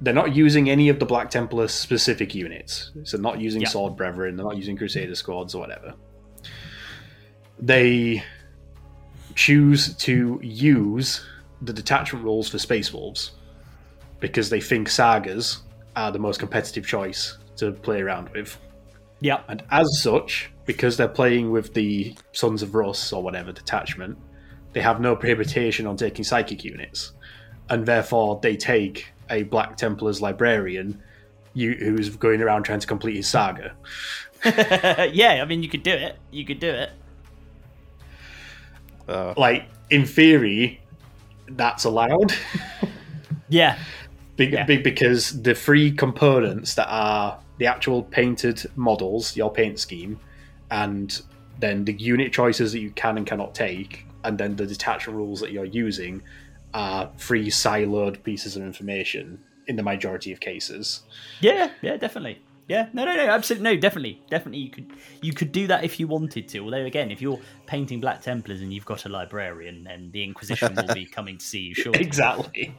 [SPEAKER 1] They're not using any of the Black Templar specific units. So not using
[SPEAKER 3] Yeah.
[SPEAKER 1] Sword Brethren, they're not using Crusader squads or whatever. They choose to use the detachment rules for Space Wolves because they think sagas are the most competitive choice to play around with.
[SPEAKER 3] Yeah.
[SPEAKER 1] And as such, because they're playing with the Sons of Russ or whatever detachment, they have no prohibition on taking psychic units. And therefore, they take a Black Templar's librarian you, who's going around trying to complete his saga. [laughs]
[SPEAKER 3] yeah, I mean, you could do it. You could do it.
[SPEAKER 2] Uh,
[SPEAKER 1] Like, in theory, that's allowed.
[SPEAKER 3] Yeah. [laughs]
[SPEAKER 1] Be-
[SPEAKER 3] Yeah.
[SPEAKER 1] be- because the three components that are the actual painted models, your paint scheme, and then the unit choices that you can and cannot take, and then the detachment rules that you're using are free siloed pieces of information in the majority of cases.
[SPEAKER 3] Yeah, yeah, definitely. Yeah, no, no, no, absolutely, no, definitely, definitely. You could, you could do that if you wanted to. Although, again, if you're painting Black Templars and you've got a librarian, then the Inquisition will be [laughs] coming to see you shortly.
[SPEAKER 1] Exactly.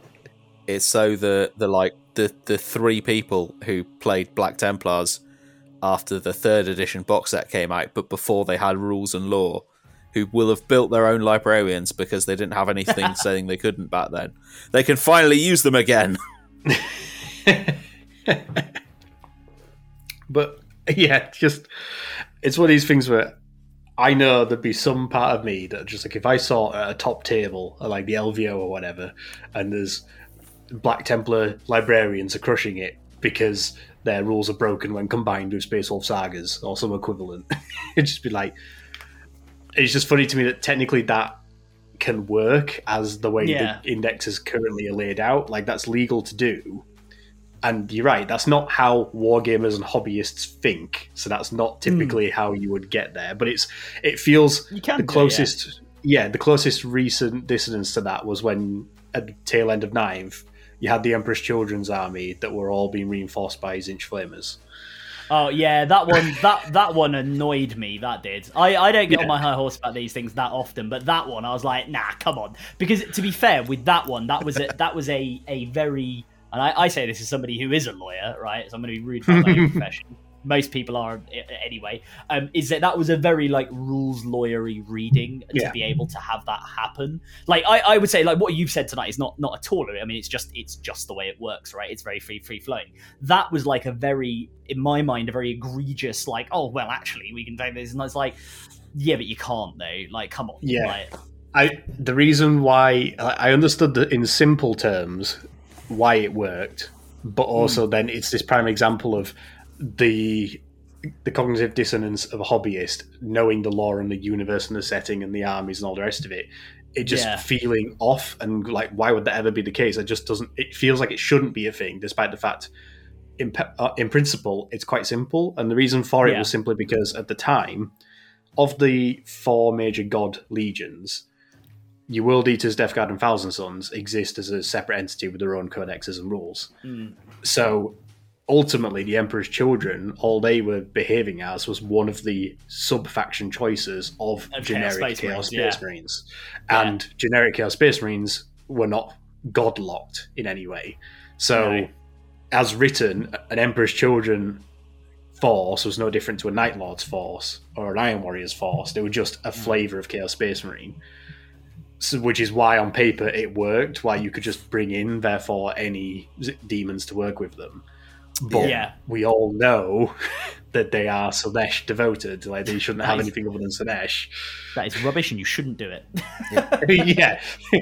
[SPEAKER 2] it's so the the like the the three people who played Black Templars after the third edition box set came out, but before they had rules and lore, who will have built their own librarians because they didn't have anything [laughs] saying they couldn't back then. They can finally use them again. [laughs]
[SPEAKER 1] But yeah, just it's one of these things where I know there'd be some part of me that just like if I saw a top table at like the LVO or whatever, and there's Black Templar librarians are crushing it because their rules are broken when combined with Space Wolf sagas or some equivalent. [laughs] It'd just be like it's just funny to me that technically that can work as the way
[SPEAKER 3] Yeah.
[SPEAKER 1] the indexes currently are laid out. Like that's legal to do. And you're right, that's not how wargamers and hobbyists think. So that's not hmm. typically how you would get there. But it's it feels the
[SPEAKER 3] do it,
[SPEAKER 1] closest yeah. the closest recent dissonance to that was when at the tail end of Ninth, you had the Emperor's Children's army that were all being reinforced by Tzeentch Flamers.
[SPEAKER 3] Oh yeah, that one that that one annoyed me. That did. I, I don't get
[SPEAKER 1] Yeah.
[SPEAKER 3] on my high horse about these things that often, but that one I was like, nah, come on. Because to be fair, with that one, that was a that was a a very and I, I say this as somebody who is a lawyer, right? So I'm going to be rude about my [laughs] profession. Most people are anyway. Um, is that that was a very like rules lawyery reading to
[SPEAKER 1] Yeah.
[SPEAKER 3] be able to have that happen? Like I, I would say like what you've said tonight is not not at all. I mean, it's just it's just the way it works, right? It's very free free flowing that was like a very in my mind a very egregious like oh well actually we can take this and it's like yeah but you can't though like come on
[SPEAKER 1] Yeah.
[SPEAKER 3] like,
[SPEAKER 1] I the reason why I understood that in simple terms why it worked, but also then it's this prime example of the the cognitive dissonance of a hobbyist knowing the lore and the universe and the setting and the armies and all the rest of it. It just
[SPEAKER 3] Yeah.
[SPEAKER 1] feeling off and like why would that ever be the case? It just doesn't. It feels like it shouldn't be a thing, despite the fact. In, uh, in principle, it's quite simple, and the reason for it
[SPEAKER 3] Yeah.
[SPEAKER 1] was simply because at the time, of the four major god legions, your World Eaters, Death Guard, and Thousand Sons exist as a separate entity with their own codexes and rules.
[SPEAKER 3] mm,
[SPEAKER 1] So ultimately, the Emperor's Children, all they were behaving as was one of the sub faction choices of
[SPEAKER 3] Of
[SPEAKER 1] generic
[SPEAKER 3] Chaos
[SPEAKER 1] Chaos
[SPEAKER 3] Space
[SPEAKER 1] Space,
[SPEAKER 3] Marines, yeah.
[SPEAKER 1] Marines.
[SPEAKER 3] Yeah.
[SPEAKER 1] And generic Chaos Space Marines were not god locked in any way. So,
[SPEAKER 3] No.
[SPEAKER 1] as written, an Emperor's Children force was no different to a Night Lord's force or an Iron Warrior's force. They were just a flavour of Chaos Space Marine. So, which is why on paper it worked, why you could just bring in, therefore, any demons to work with them. But
[SPEAKER 3] Yeah.
[SPEAKER 1] we all know [laughs] that they are Slaanesh devoted. Like they shouldn't have
[SPEAKER 3] That is-
[SPEAKER 1] anything other than Slaanesh.
[SPEAKER 3] That is rubbish, and you shouldn't do it.
[SPEAKER 1] yeah. [laughs]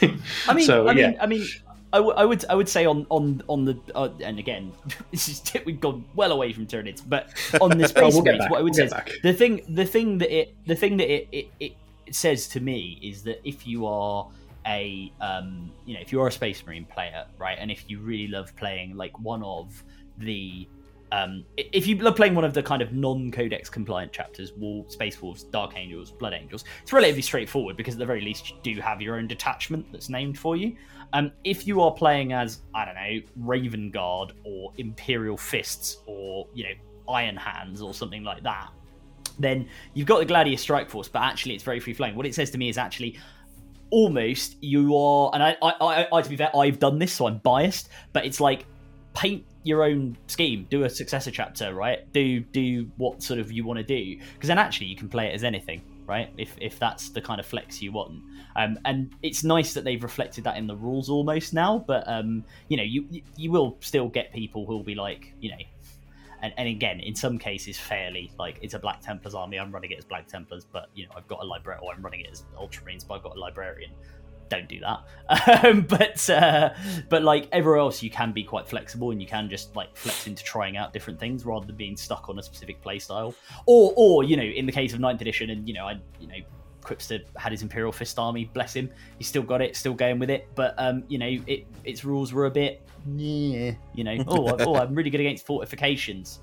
[SPEAKER 1] [laughs]
[SPEAKER 3] I mean,
[SPEAKER 1] So,
[SPEAKER 3] I mean. I mean, I, w- I would, I would say on on on the, uh, and again, this is we've gone well away from Tyranids, but on the space
[SPEAKER 1] we'll get
[SPEAKER 3] Marines,
[SPEAKER 1] back,
[SPEAKER 3] what I would
[SPEAKER 1] we'll
[SPEAKER 3] say is the thing, the thing that it, the thing that it, it, it, it says to me is that if you are a, um, you know, if you are a Space Marine player, right, and if you really love playing like one of the um, if you love playing one of the kind of non-codex compliant chapters, Wall, Space Wolves, Dark Angels, Blood Angels, it's relatively straightforward because at the very least you do have your own detachment that's named for you. Um, if you are playing as I don't know Raven Guard or Imperial Fists or you know Iron Hands or something like that, then you've got the Gladius Strike Force, but actually it's very free flowing. What it says to me is actually almost you are, and I, I, I, I, to be fair, I've done this, so I'm biased, but it's like paint your own scheme, do a successor chapter, right? Do do what sort of you want to do, because then actually you can play it as anything, right? If if that's the kind of flex you want, um, and it's nice that they've reflected that in the rules almost now. But um, you know, you you- will still get people who will be like, you know. And, and again, in some cases, fairly like it's a Black Templars army. I'm running it as Black Templars, but you know I've got a librarian, or I'm running it as Ultramarines, but I've got a librarian don't do that. [laughs] Um, but uh, but like everywhere else, you can be quite flexible and you can just like flex into trying out different things rather than being stuck on a specific playstyle. Or or you know, in the case of Ninth Edition, and you know, I you know. Quipster had his Imperial Fist army, bless him. He still got it, still going with it. But um, you know, it its rules were a bit, yeah, you know. Oh, oh, I'm really good against fortifications.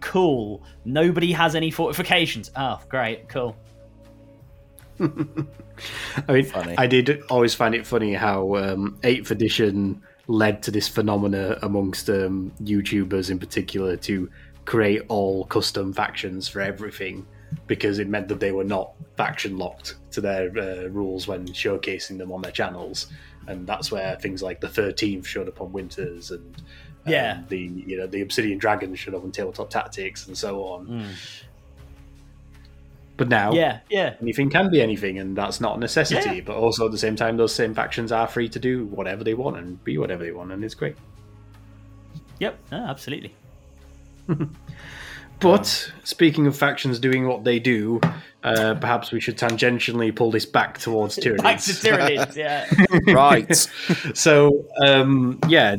[SPEAKER 3] Cool. Nobody has any fortifications. Oh, great, cool. [laughs]
[SPEAKER 1] I mean,
[SPEAKER 2] Funny.
[SPEAKER 1] I did always find it funny how um, 8th edition led to this phenomena amongst um, YouTubers in particular to create all custom factions for everything because it meant that they were not faction locked to their uh, rules when showcasing them on their channels. And that's where things like the 13th showed up on Winters and um,
[SPEAKER 3] Yeah.
[SPEAKER 1] the you know the Obsidian Dragon showed up on Tabletop Tactics and so on. But now,
[SPEAKER 3] Yeah, yeah.
[SPEAKER 1] anything can be anything, and that's not a necessity.
[SPEAKER 3] Yeah.
[SPEAKER 1] But also at the same time, those same factions are free to do whatever they want and be whatever they want, and it's great.
[SPEAKER 3] Yep, no, absolutely. [laughs]
[SPEAKER 1] But speaking of factions doing what they do, uh, perhaps we should tangentially pull this back towards Tyranids. [laughs]
[SPEAKER 3] Back to Tyranids, yeah. [laughs]
[SPEAKER 2] right.
[SPEAKER 1] so um, yeah,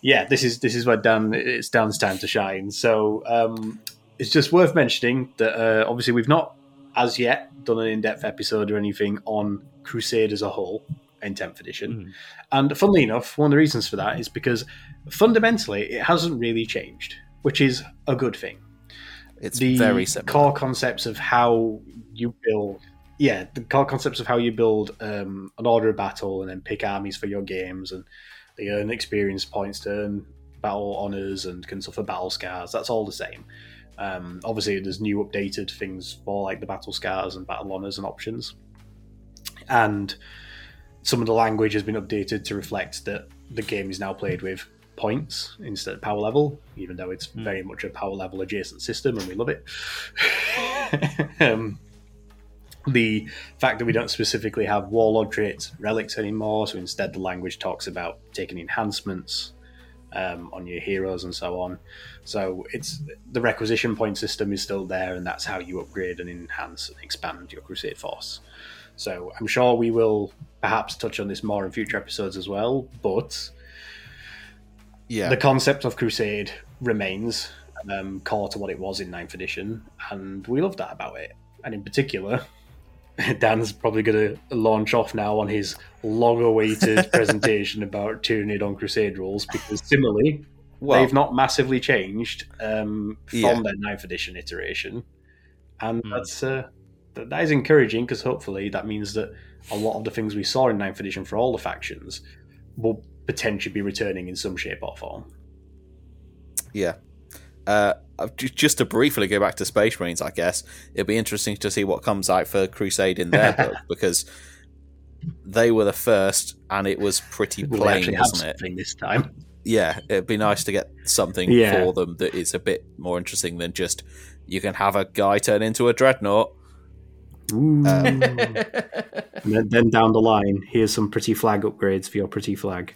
[SPEAKER 1] yeah, this is this is where Dan it's Dan's time to shine. So um, it's just worth mentioning that uh, obviously we've not as yet done an in-depth episode or anything on Crusade as a whole in 10th edition. And funnily enough, one of the reasons for that is because fundamentally it hasn't really changed, which is a good thing
[SPEAKER 2] It's
[SPEAKER 1] the
[SPEAKER 2] very simple.
[SPEAKER 1] core concepts of how you build yeah the core concepts of how you build um, an order of battle and then pick armies for your games and they earn experience points to earn battle honors and can suffer battle scars that's all the same um, obviously there's new updated things for like the battle scars and battle honors and options and some of the language has been updated to reflect that the game is now played with points instead of power level, even though it's very much a power level adjacent system and we love it. [laughs] um, the fact that we don't specifically have warlord traits, relics anymore, so instead the language talks about taking enhancements um, on your heroes and so on. So it's the requisition point system is still there, and that's how you upgrade and enhance and expand your crusade force. So I'm sure we will perhaps touch on this more in future episodes as well, but
[SPEAKER 2] yeah.
[SPEAKER 1] the concept of crusade remains um, core to what it was in 9th edition and we love that about it and in particular [laughs] dan's probably going to launch off now on his long-awaited [laughs] presentation about Tyranid on crusade rules because similarly
[SPEAKER 2] well,
[SPEAKER 1] they've not massively changed um, from
[SPEAKER 2] Yeah.
[SPEAKER 1] their 9th edition iteration and
[SPEAKER 3] Hmm.
[SPEAKER 1] that's uh, that, that is encouraging because hopefully that means that a lot of the things we saw in ninth edition for all the factions will potentially be returning in some shape or form
[SPEAKER 2] yeah. Uh, just to briefly go back to Space Marines, I guess it'll be interesting to see what comes out for Crusade in their book [laughs] because they were the first, and it was pretty plain, wasn't it?
[SPEAKER 1] this time.
[SPEAKER 2] Yeah, it'd be nice to get something
[SPEAKER 1] Yeah.
[SPEAKER 2] for them that is a bit more interesting than just you can have a guy turn into a dreadnought. Um, [laughs]
[SPEAKER 1] then, then down the line, here's some pretty flag upgrades for your pretty flag.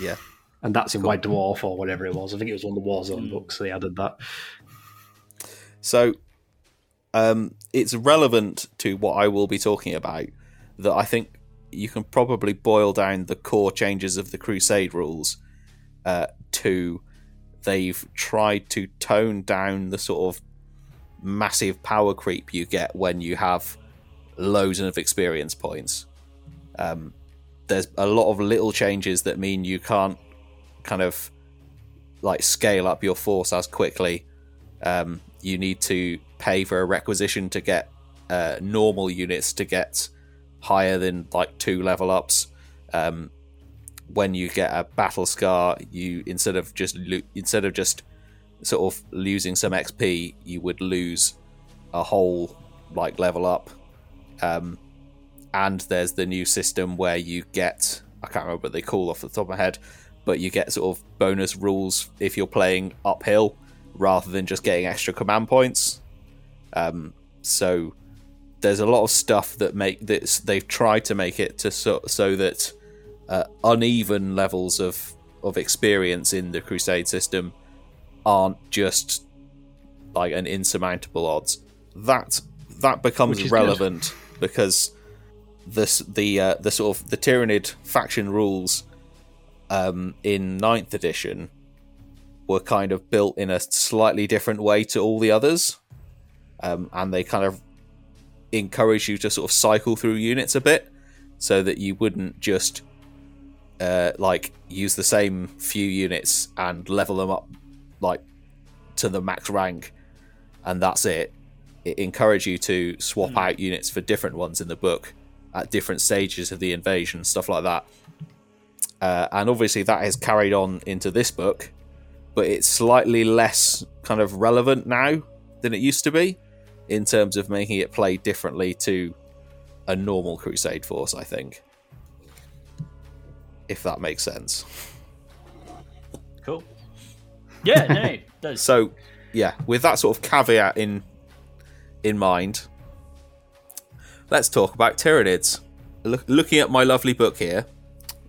[SPEAKER 2] Yeah.
[SPEAKER 1] And that's in White Dwarf or whatever it was. I think it was one of the Warzone
[SPEAKER 3] Mm.
[SPEAKER 1] books they added that.
[SPEAKER 2] So, um, it's relevant to what I will be talking about that I think you can probably boil down the core changes of the Crusade rules uh, to they've tried to tone down the sort of massive power creep you get when you have loads of experience points. Um, there's a lot of little changes that mean you can't kind of like scale up your force as quickly. Um, you need to pay for a requisition to get uh, normal units to get higher than like two level ups. Um, when you get a battle scar, you instead of just lo- instead of just sort of losing some XP, you would lose a whole like level up. Um, and there's the new system where you get I can't remember what they call off the top of my head, but you get sort of bonus rules if you're playing uphill rather than just getting extra command points. Um, so there's a lot of stuff that make this they've tried to make it to so, so that uh, uneven levels of of experience in the crusade system aren't just like an insurmountable odds that that becomes relevant because this the uh, the sort of the Tyranid faction rules um, in ninth edition were kind of built in a slightly different way to all the others. Um, and they kind of encourage you to sort of cycle through units a bit so that you wouldn't just uh, like use the same few units and level them up like to the max rank and that's it. It encouraged you to swap out units for different ones in the book at different stages of the invasion stuff like that uh, and obviously that has carried on into this book but it's slightly less kind of relevant now than it used to be in terms of making it play differently to a normal crusade force i think if that makes sense
[SPEAKER 3] cool. Yeah, no, it [laughs] does.
[SPEAKER 2] so yeah with that sort of caveat in in mind let's talk about Tyranids Look, looking at my lovely book here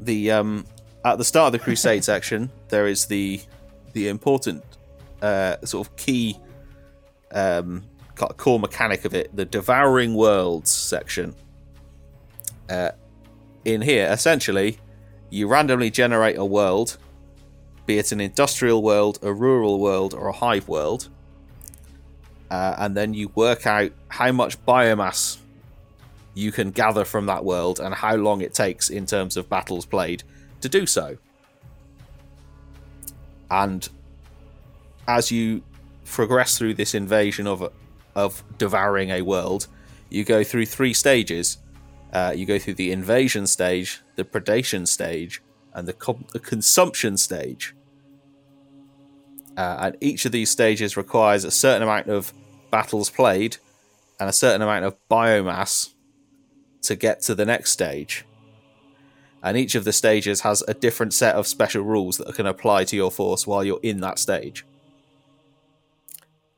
[SPEAKER 2] the um at the start of the crusade section there is the the important uh sort of key um core mechanic of it the devouring worlds section uh in here essentially you randomly generate a world be it an industrial world, a rural world, or a hive world. Uh, and then you work out how much biomass you can gather from that world and how long it takes in terms of battles played to do so. And as you progress through this invasion of of devouring a world, you go through three stages. Uh, you go through the invasion stage, the predation stage, and the, the consumption stage. Uh, and each of these stages requires a certain amount of battles played and a certain amount of biomass to get to the next stage. And each of the stages has a different set of special rules that can apply to your force while you're in that stage,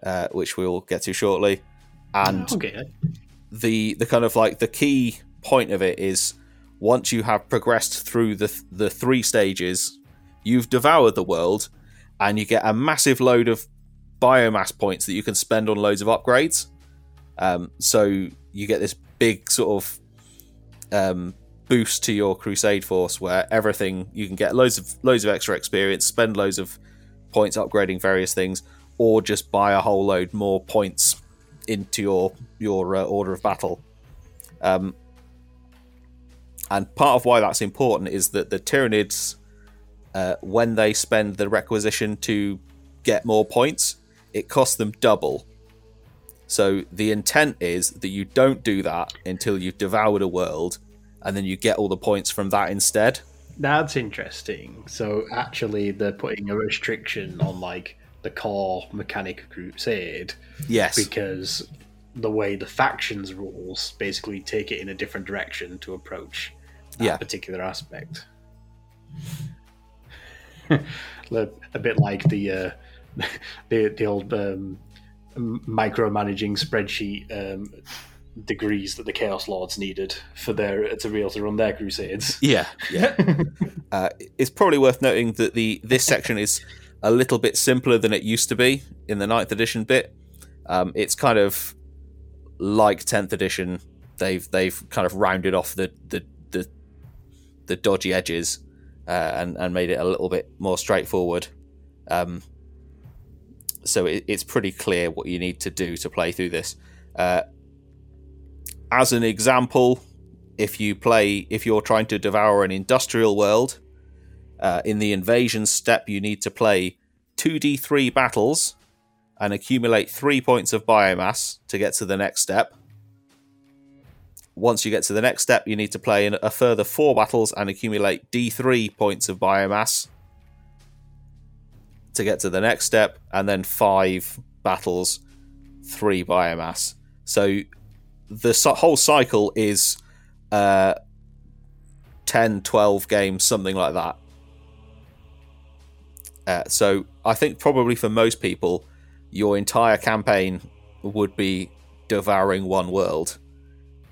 [SPEAKER 2] uh, which we'll get to shortly. And
[SPEAKER 1] okay.
[SPEAKER 2] the the kind of like the key point of it is once you have progressed through the the three stages, you've devoured the world, and you get a massive load of biomass points that you can spend on loads of upgrades. Um, so you get this big sort of um, boost to your crusade force where everything you can get loads of loads of extra experience, spend loads of points upgrading various things, or just buy a whole load more points into your your uh, order of battle. Um, and part of why that's important is that the Tyranids, uh, when they spend the requisition to get more points, it costs them double. So the intent is that you don't do that until you've devoured a world, and then you get all the points from that instead.
[SPEAKER 1] That's interesting. So actually, they're putting a restriction on like the core mechanic of Crusade
[SPEAKER 2] Yes.
[SPEAKER 1] because the way the factions rules basically take it in a different direction to approach that
[SPEAKER 2] Yeah.
[SPEAKER 1] particular aspect. [laughs] a bit like the uh, [laughs] the the old um, micromanaging spreadsheet um, degrees that the Chaos Lords needed for their to be able to run their crusades.
[SPEAKER 2] Yeah, yeah. [laughs] uh, it's probably worth noting that the this section is a little bit simpler than it used to be in the 9th edition bit. Um, it's kind of like tenth edition. They've they've kind of rounded off the the the, the dodgy edges uh, and and made it a little bit more straightforward. Um, so it, it's pretty clear what you need to do to play through this. Uh, as an example, if you play if you're trying to devour an industrial world uh, in the invasion step you need to play 2d3 battles and accumulate three points of biomass to get to the next step once you get to the next step you need to play a further four battles and accumulate d3 points of biomass to get to the next step and then five battles three biomass. So the whole cycle is uh 10 12 games something like that. Uh, so i think probably for most people your entire campaign would be devouring one world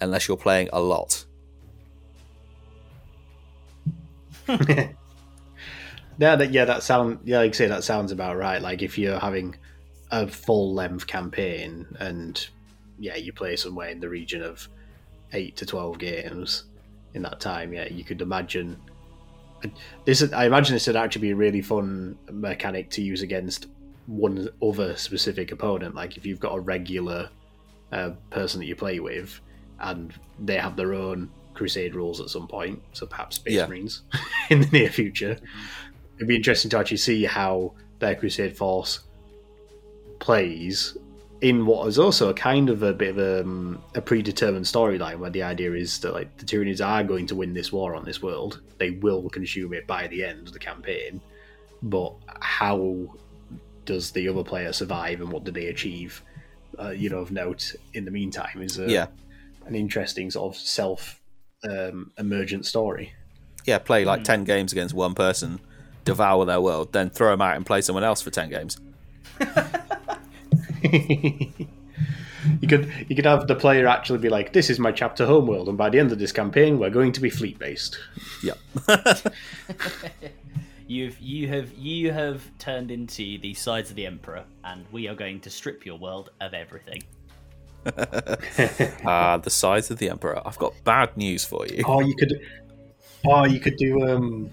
[SPEAKER 2] unless you're playing a lot [laughs] [laughs]
[SPEAKER 1] Yeah, that yeah, that sound yeah, like I say that sounds about right. Like if you're having a full length campaign and yeah, you play somewhere in the region of eight to twelve games in that time, yeah, you could imagine this. I imagine this would actually be a really fun mechanic to use against one other specific opponent. Like if you've got a regular uh, person that you play with, and they have their own crusade rules at some point, so perhaps Space
[SPEAKER 2] Yeah.
[SPEAKER 1] Marines [laughs] in the near future. It'd be interesting to actually see how their crusade force plays in what is also a kind of a bit of a, um, a predetermined storyline where the idea is that like the Tyranids are going to win this war on this world. They will consume it by the end of the campaign, but how does the other player survive and what do they achieve? Uh, you know, of note in the meantime is a,
[SPEAKER 2] yeah
[SPEAKER 1] an interesting sort of self um, emergent story.
[SPEAKER 2] yeah play like 10 games against one person devour their world then throw them out and play someone else for 10 games
[SPEAKER 1] you could you could have the player actually be like, "This is my chapter homeworld, and by the end of this campaign, we're going to be fleet based."
[SPEAKER 2] yep [laughs]
[SPEAKER 3] You've you have you have turned into the Scythes of the Emperor, and we are going to strip your world of everything. [laughs]
[SPEAKER 2] Ah, the Scythes of the Emperor. I've got bad news for you.
[SPEAKER 1] Oh, you could, oh, you could do um,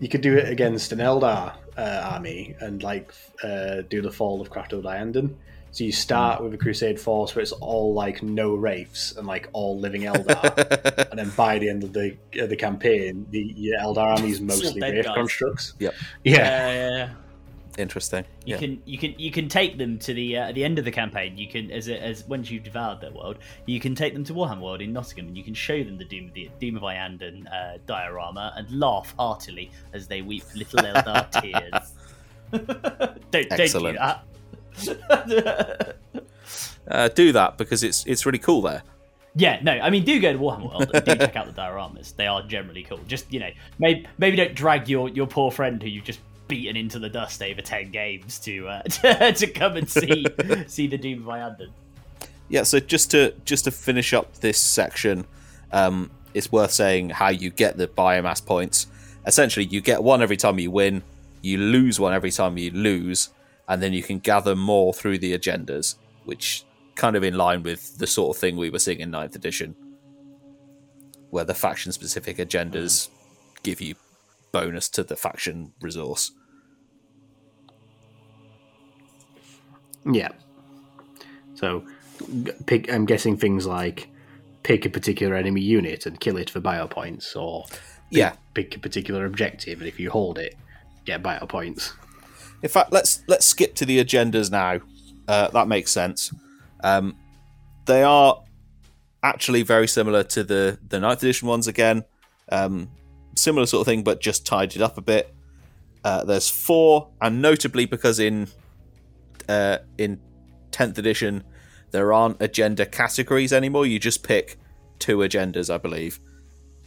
[SPEAKER 1] you could do it against an Eldar uh, army and like uh, do the fall of Craftworld Iyanden. So you start with a Crusade force where it's all like no wraiths and like all living Eldar, [laughs] and then by the end of the uh, the campaign, the your Eldar army is mostly
[SPEAKER 3] dead
[SPEAKER 1] wraith
[SPEAKER 3] guys.
[SPEAKER 1] constructs.
[SPEAKER 2] Yep.
[SPEAKER 1] Yeah,
[SPEAKER 3] Uh,
[SPEAKER 2] Interesting.
[SPEAKER 3] you
[SPEAKER 2] Yeah.
[SPEAKER 3] can you can you can take them to the uh, at the end of the campaign. You can as as once you've devoured their world, you can take them to Warhammer World in Nottingham, and you can show them the Doom of the Doom of Iyanden uh, diorama and laugh heartily as they weep little Eldar [laughs] tears. [laughs] don't don't do that. [laughs]
[SPEAKER 2] Uh, do that because it's it's really cool there.
[SPEAKER 3] Yeah, no, I mean, do go to Warhammer World and do check out the dioramas. They are generally cool. Just, you know, maybe, maybe don't drag your, your poor friend who you've just beaten into the dust over 10 games to uh, [laughs] to, come and see [laughs] see the Doom of Iyanden.
[SPEAKER 2] Yeah. So just to just to finish up this section, um, it's worth saying how you get the biomass points. Essentially, you get one every time you win. You lose one every time you lose, and then you can gather more through the agendas, which kind of in line with the sort of thing we were seeing in 9th edition, where the faction specific agendas give you bonus to the faction resource.
[SPEAKER 1] Yeah. So, pick. I'm guessing things like pick a particular enemy unit and kill it for bio points, or
[SPEAKER 2] Yeah.
[SPEAKER 1] pick a particular objective, and if you hold it, get bio points.
[SPEAKER 2] In fact, let's let's skip to the agendas now. Uh, that makes sense. Um, they are actually very similar to the the ninth edition ones again. Um, similar sort of thing, but just tidied up a bit. Uh, there's four, and notably because in uh, in tenth edition there aren't agenda categories anymore. You just pick two agendas, I believe.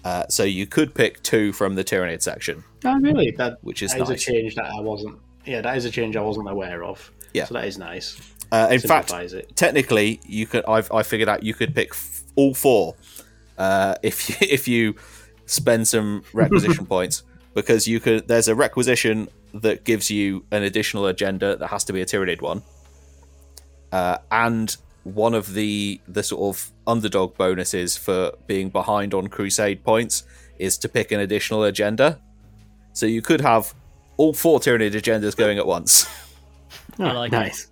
[SPEAKER 2] Uh, so you could pick two from the Tyranid section.
[SPEAKER 1] Oh, really? That
[SPEAKER 2] which is
[SPEAKER 1] that
[SPEAKER 2] nice.
[SPEAKER 1] is a change that I wasn't. Yeah, that is a change I wasn't aware of.
[SPEAKER 2] Yeah.
[SPEAKER 1] so that is nice.
[SPEAKER 2] Uh, in fact,
[SPEAKER 1] it.
[SPEAKER 2] technically, you could. I've I figured out you could pick f- all four uh, [laughs] if you, if you spend some requisition [laughs] points because you could. There's a requisition that gives you an additional agenda that has to be a Tyranid one, uh, and one of the the sort of underdog bonuses for being behind on Crusade points is to pick an additional agenda. So you could have all four Tyranid agendas going at once. [laughs]
[SPEAKER 1] Oh,
[SPEAKER 3] like it.
[SPEAKER 1] nice.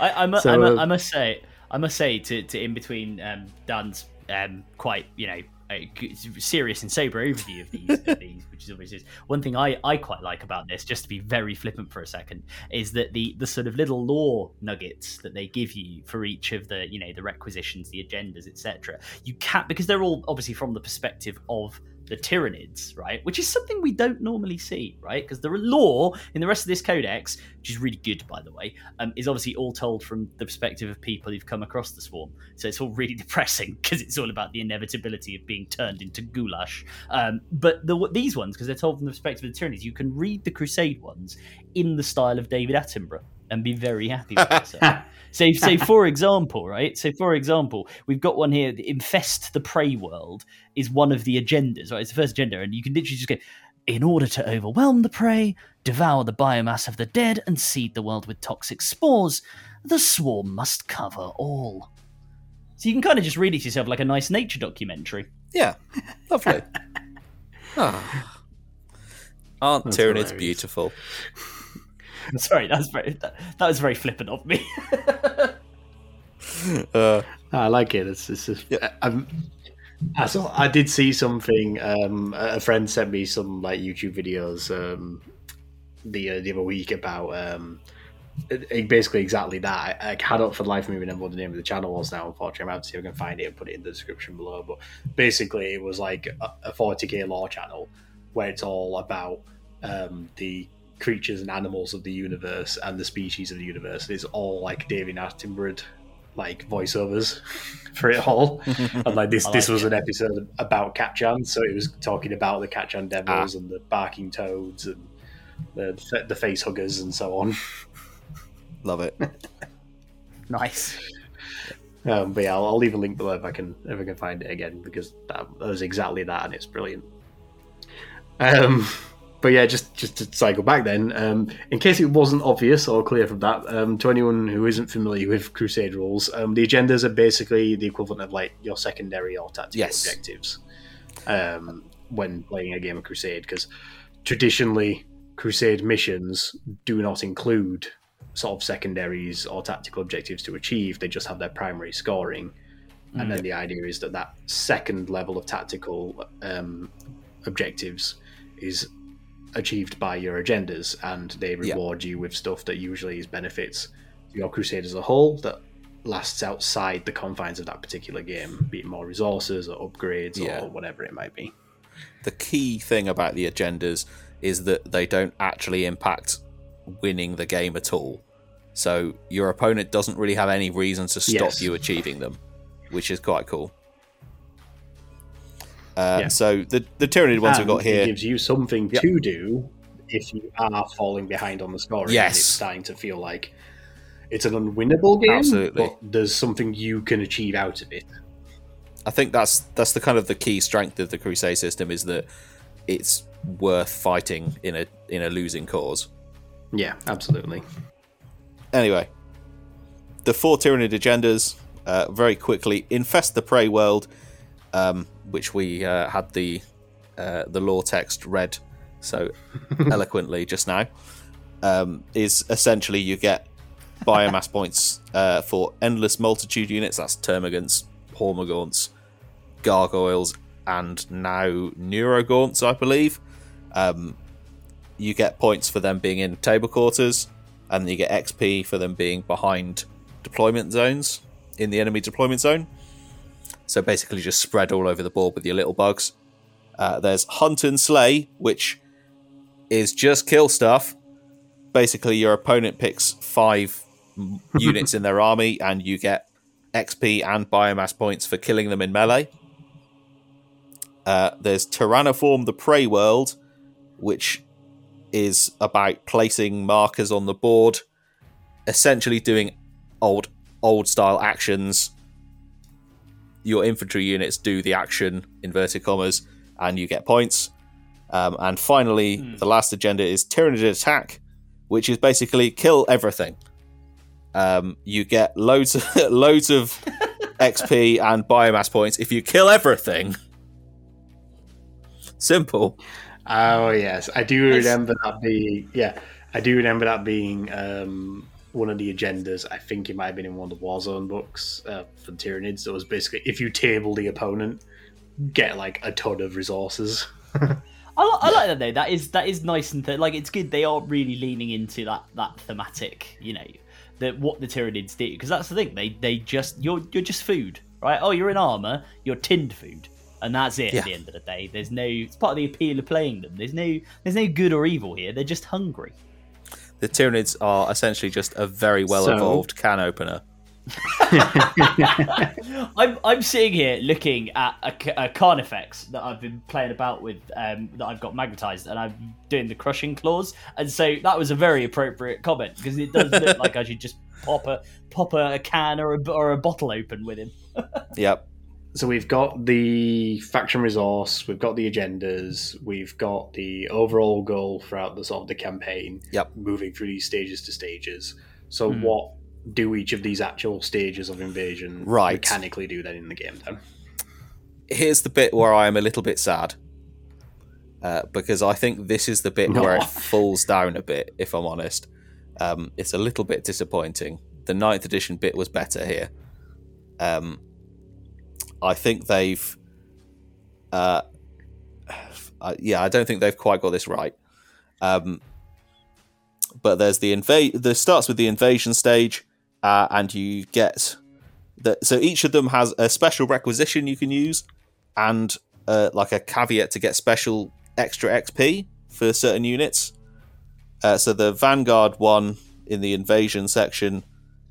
[SPEAKER 3] I, I, mu-
[SPEAKER 1] So,
[SPEAKER 3] I, mu-
[SPEAKER 1] uh,
[SPEAKER 3] I must say, I must say to, to in between um, Dan's um, quite you know a serious and sober overview of these, of [laughs] these which is obviously one thing I, I quite like about this. Just to be very flippant for a second, is that the the sort of little lore nuggets that they give you for each of the you know the requisitions, the agendas, etc. You can't because they're all obviously from the perspective of the Tyranids, right? Which is something we don't normally see, right? Because the lore in the rest of this codex, which is really good, by the way, um, is obviously all told from the perspective of people who've come across the swarm. So it's all really [laughs] depressing because it's all about the inevitability of being turned into goulash. Um, but the, these ones, because they're told from the perspective of the Tyranids, you can read the Crusade ones in the style of David Attenborough and be very happy with yourself. [laughs] So, so for example, right? So, for example, we've got one here: the infest the prey world is one of the agendas, right? It's the first agenda, and you can literally just go, in order to overwhelm the prey, devour the biomass of the dead, and seed the world with toxic spores, the swarm must cover all. So you can kind of just read it to yourself like a nice nature documentary.
[SPEAKER 2] Yeah, lovely. [laughs] Ah. Aren't
[SPEAKER 1] That's
[SPEAKER 2] Tyranids
[SPEAKER 1] hilarious.
[SPEAKER 2] beautiful? [laughs]
[SPEAKER 3] Sorry, that's very that, that was very flippant of me. [laughs]
[SPEAKER 2] Uh,
[SPEAKER 1] I like it. It's, it's just, I'm, I saw. I did see something. Um, a friend sent me some like YouTube videos um, the uh, the other week about um, it- it- basically exactly that. I, I cannot for the life of me remember what the name of the channel was now. Unfortunately, I'm going to see if I can find it and put it in the description below. But basically, it was like a, a 40k lore channel where it's all about um, the creatures and animals of the universe and the species of the universe. It's all like David Attenborough like voiceovers [laughs] for it all. [laughs] and like this,
[SPEAKER 3] I
[SPEAKER 1] this was
[SPEAKER 3] it.
[SPEAKER 1] an episode about Catachan, so it was talking about the Catachan devils and the barking toads and the the face huggers and so on. [laughs]
[SPEAKER 2] love it.
[SPEAKER 3] nice.
[SPEAKER 1] Um, but yeah, I'll, I'll leave a link below if I can if I can find it again because that, that was exactly that and it's brilliant. Um, but yeah, just just to cycle back then, um, in case it wasn't obvious or clear from that, um, to anyone who isn't familiar with Crusade rules, um, the agendas are basically the equivalent of like your secondary or tactical
[SPEAKER 2] Yes.
[SPEAKER 1] objectives um, when playing a game of Crusade, because traditionally Crusade missions do not include sort of secondaries or tactical objectives to achieve; they just have their primary scoring. And then the idea is that that second level of tactical um, objectives is achieved by your agendas, and they
[SPEAKER 2] Yeah.
[SPEAKER 1] reward you with stuff that usually is benefits your crusade as a whole that lasts outside the confines of that particular game, be it more resources or upgrades
[SPEAKER 2] Yeah.
[SPEAKER 1] or whatever it might be.
[SPEAKER 2] The key thing about the agendas is that they don't actually impact winning the game at all. So your opponent doesn't really have any reason to stop
[SPEAKER 1] Yes.
[SPEAKER 2] you achieving them, which is quite cool. Uh,
[SPEAKER 1] Yeah.
[SPEAKER 2] So the the Tyranid ones we've
[SPEAKER 1] And
[SPEAKER 2] got
[SPEAKER 1] It
[SPEAKER 2] here,
[SPEAKER 1] gives you something
[SPEAKER 2] Yep.
[SPEAKER 1] to do if you are falling behind on the scoring. and
[SPEAKER 2] Yes.
[SPEAKER 1] It's starting to feel like it's an unwinnable game,
[SPEAKER 2] Absolutely.
[SPEAKER 1] but there's something you can achieve out of it.
[SPEAKER 2] I think that's that's the kind of the key strength of the Crusade system is that it's worth fighting in a in a losing cause.
[SPEAKER 1] Yeah, absolutely.
[SPEAKER 2] Anyway, the four Tyranid agendas uh, very quickly infest the prey world, um, which we uh, had the uh, the lore text read so [laughs] eloquently just now. Um, is essentially you get biomass [laughs] points uh, for endless multitude units. That's termagants, hormagaunts, gargoyles, and now neurogaunts, I believe. Um, you get points for them being in table quarters, and you get XP for them being behind deployment zones in the enemy deployment zone. So basically, just spread all over the board with your little bugs. Uh, there's Hunt and Slay, which is just kill stuff. Basically, your opponent picks five [laughs] units in their army, and you get XP and biomass points for killing them in melee. Uh, there's Tyrannoform the Prey World, which is about placing markers on the board, essentially doing old old style actions. Your infantry units do the action, inverted commas, and you get points. Um, and finally,
[SPEAKER 3] Hmm.
[SPEAKER 2] the last agenda is Tyranid Attack, which is basically kill everything. Um, you get loads of, [laughs] loads of [laughs] XP and biomass points if you kill everything. Simple.
[SPEAKER 1] Oh yes, I do remember that being yeah, I do remember that being um, one of the agendas. I think it might have been in one of the Warzone books uh, for the Tyranids. That was basically if you table the opponent, get like a ton of resources. [laughs]
[SPEAKER 3] I, li- I like that though. That is that is nice and th- like it's good. They are really leaning into that that thematic. You know, that what the Tyranids do because that's the thing. They they just you're you're just food, right? Oh, you're in armor. You're tinned food, and that's it.
[SPEAKER 2] Yeah.
[SPEAKER 3] At the end of the day, there's no. It's part of the appeal of playing them. There's no there's no good or evil here. They're just hungry.
[SPEAKER 2] The Tyranids are essentially just a very well evolved can opener. [laughs]
[SPEAKER 3] I'm I'm sitting here looking at a, a Carnifex that I've been playing about with, um, that I've got magnetized, and I'm doing the crushing claws, and so that was a very appropriate comment because it does look [laughs] like I should just pop a pop a, can or a, or a bottle open with him. [laughs]
[SPEAKER 2] Yep.
[SPEAKER 1] So we've got the faction resource, we've got the agendas, we've got the overall goal throughout the sort of the campaign.
[SPEAKER 2] Yep.
[SPEAKER 1] Moving through these stages to stages. So
[SPEAKER 3] Hmm.
[SPEAKER 1] what do each of these actual stages of invasion
[SPEAKER 2] Right.
[SPEAKER 1] mechanically do then in the game then?
[SPEAKER 2] Here's the bit where I am a little bit sad. Uh, because I think this is the bit where it [laughs] falls down a bit, if I'm honest. Um, it's a little bit disappointing. The ninth edition bit was better here. Um, I think they've. Uh, [sighs] yeah, I don't think they've quite got this right. Um, but there's the invade. The starts with the invasion stage, uh, and you get the. So each of them has a special requisition you can use, and uh, like a caveat to get special extra XP for certain units. Uh, so the Vanguard one in the invasion section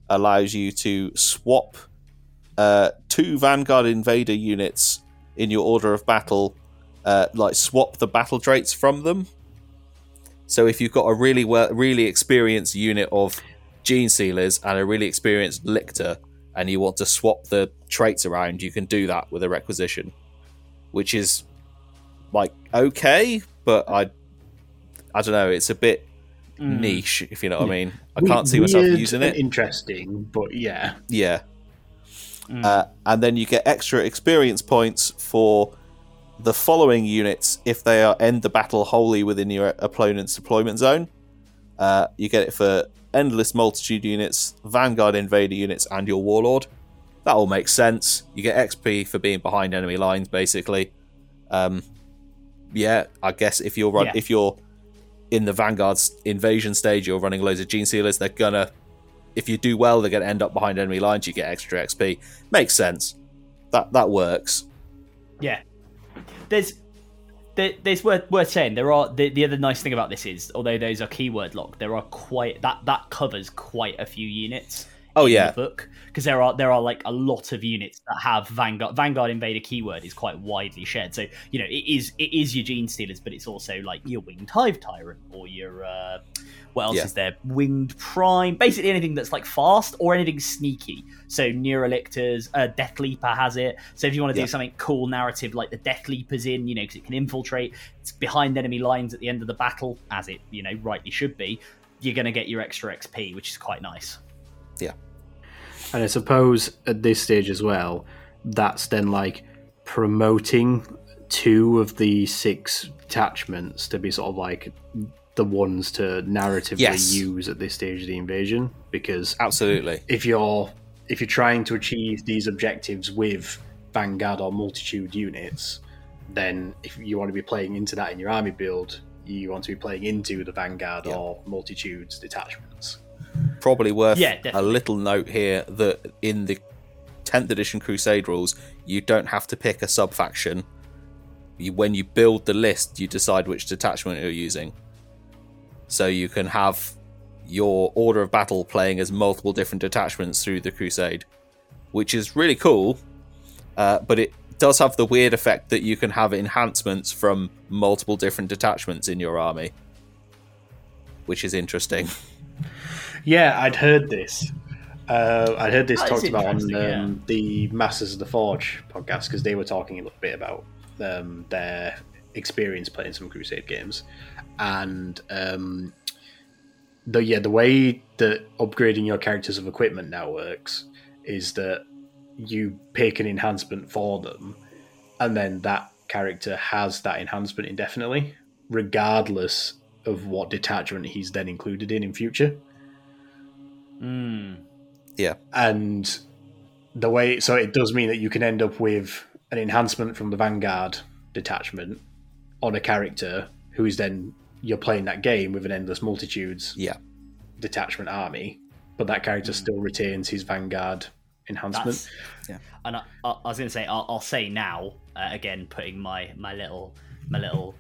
[SPEAKER 2] allows you to swap uh, two Vanguard Invader units in your order of battle, uh, like swap the battle traits from them. So if you've got a really well, really experienced unit of Genestealers and a really experienced Lictor, and you want to swap the traits around, you can do that with a requisition, which is like okay, but I, I don't know, it's a bit niche, if you know what I mean. I can't see myself using it.
[SPEAKER 1] Interesting, but yeah.
[SPEAKER 2] Yeah. Uh, and then you get extra experience points for the following units if they are end the battle wholly within your opponent's deployment zone. Uh, you get it for endless multitude units, Vanguard Invader units, and your Warlord. That all makes sense. You get XP for being behind enemy lines, basically. Um, yeah, I guess if you're run-
[SPEAKER 3] Yeah.
[SPEAKER 2] if you're in the Vanguard's invasion stage, you're running loads of Genestealers. They're gonna if you do well, they're going to end up behind enemy lines. You get extra XP. Makes sense. That that works.
[SPEAKER 3] Yeah. There's there, there's worth worth saying there are the, the other nice thing about this is although those are keyword locked there are quite that that covers quite a few units
[SPEAKER 2] Oh, yeah.
[SPEAKER 3] the book because there are there are like a lot of units that have vanguard vanguard invader keyword is quite widely shared so you know it is it is your gene stealers but it's also like your winged hive tyrant or your uh what else
[SPEAKER 2] Yeah.
[SPEAKER 3] is there winged prime basically anything that's like fast or anything sneaky so neurolictors uh death leaper has it so if you want to
[SPEAKER 2] Yeah.
[SPEAKER 3] do something cool narrative like the death leaper's in you know because it can infiltrate it's behind enemy lines at the end of the battle as it you know rightly should be you're going to get your extra xp which is quite nice
[SPEAKER 1] And I suppose at this stage as well, that's then like promoting two of the six detachments to be sort of like the ones to narratively
[SPEAKER 2] Yes.
[SPEAKER 1] use at this stage of the invasion. Because
[SPEAKER 2] Absolutely.
[SPEAKER 1] if you're if you're trying to achieve these objectives with Vanguard or multitude units, then if you want to be playing into that in your army build, you want to be playing into the Vanguard
[SPEAKER 2] Yeah.
[SPEAKER 1] or multitudes detachments.
[SPEAKER 2] Probably worth
[SPEAKER 3] Yeah,
[SPEAKER 2] a little note here that in the 10th edition Crusade rules, you don't have to pick a sub faction. You, when you build the list, you decide which detachment you're using. So you can have your order of battle playing as multiple different detachments through the Crusade. which is really cool. Uh, but it does have the weird effect that you can have enhancements from multiple different detachments in your army, which is interesting. [laughs]
[SPEAKER 1] Yeah, I'd heard this. Uh, I'd heard this
[SPEAKER 3] That is
[SPEAKER 1] talked about on um,
[SPEAKER 3] interesting,
[SPEAKER 1] the Masters of the Forge podcast because they were talking a little bit about um, their experience playing some Crusade games, and um, the yeah the way that upgrading your characters of equipment now works is that you pick an enhancement for them, and then that character has that enhancement indefinitely, regardless of what detachment he's then included in in future
[SPEAKER 3] Mm.
[SPEAKER 2] Yeah,
[SPEAKER 1] and the way so it does mean that you can end up with an enhancement from the vanguard detachment on a character who is then you're playing that game with an endless multitudes
[SPEAKER 2] yeah,
[SPEAKER 1] detachment army but that character still retains his vanguard enhancement.
[SPEAKER 3] That's, And I, I, I was going to say, I'll, I'll say now uh, again, putting my my little my little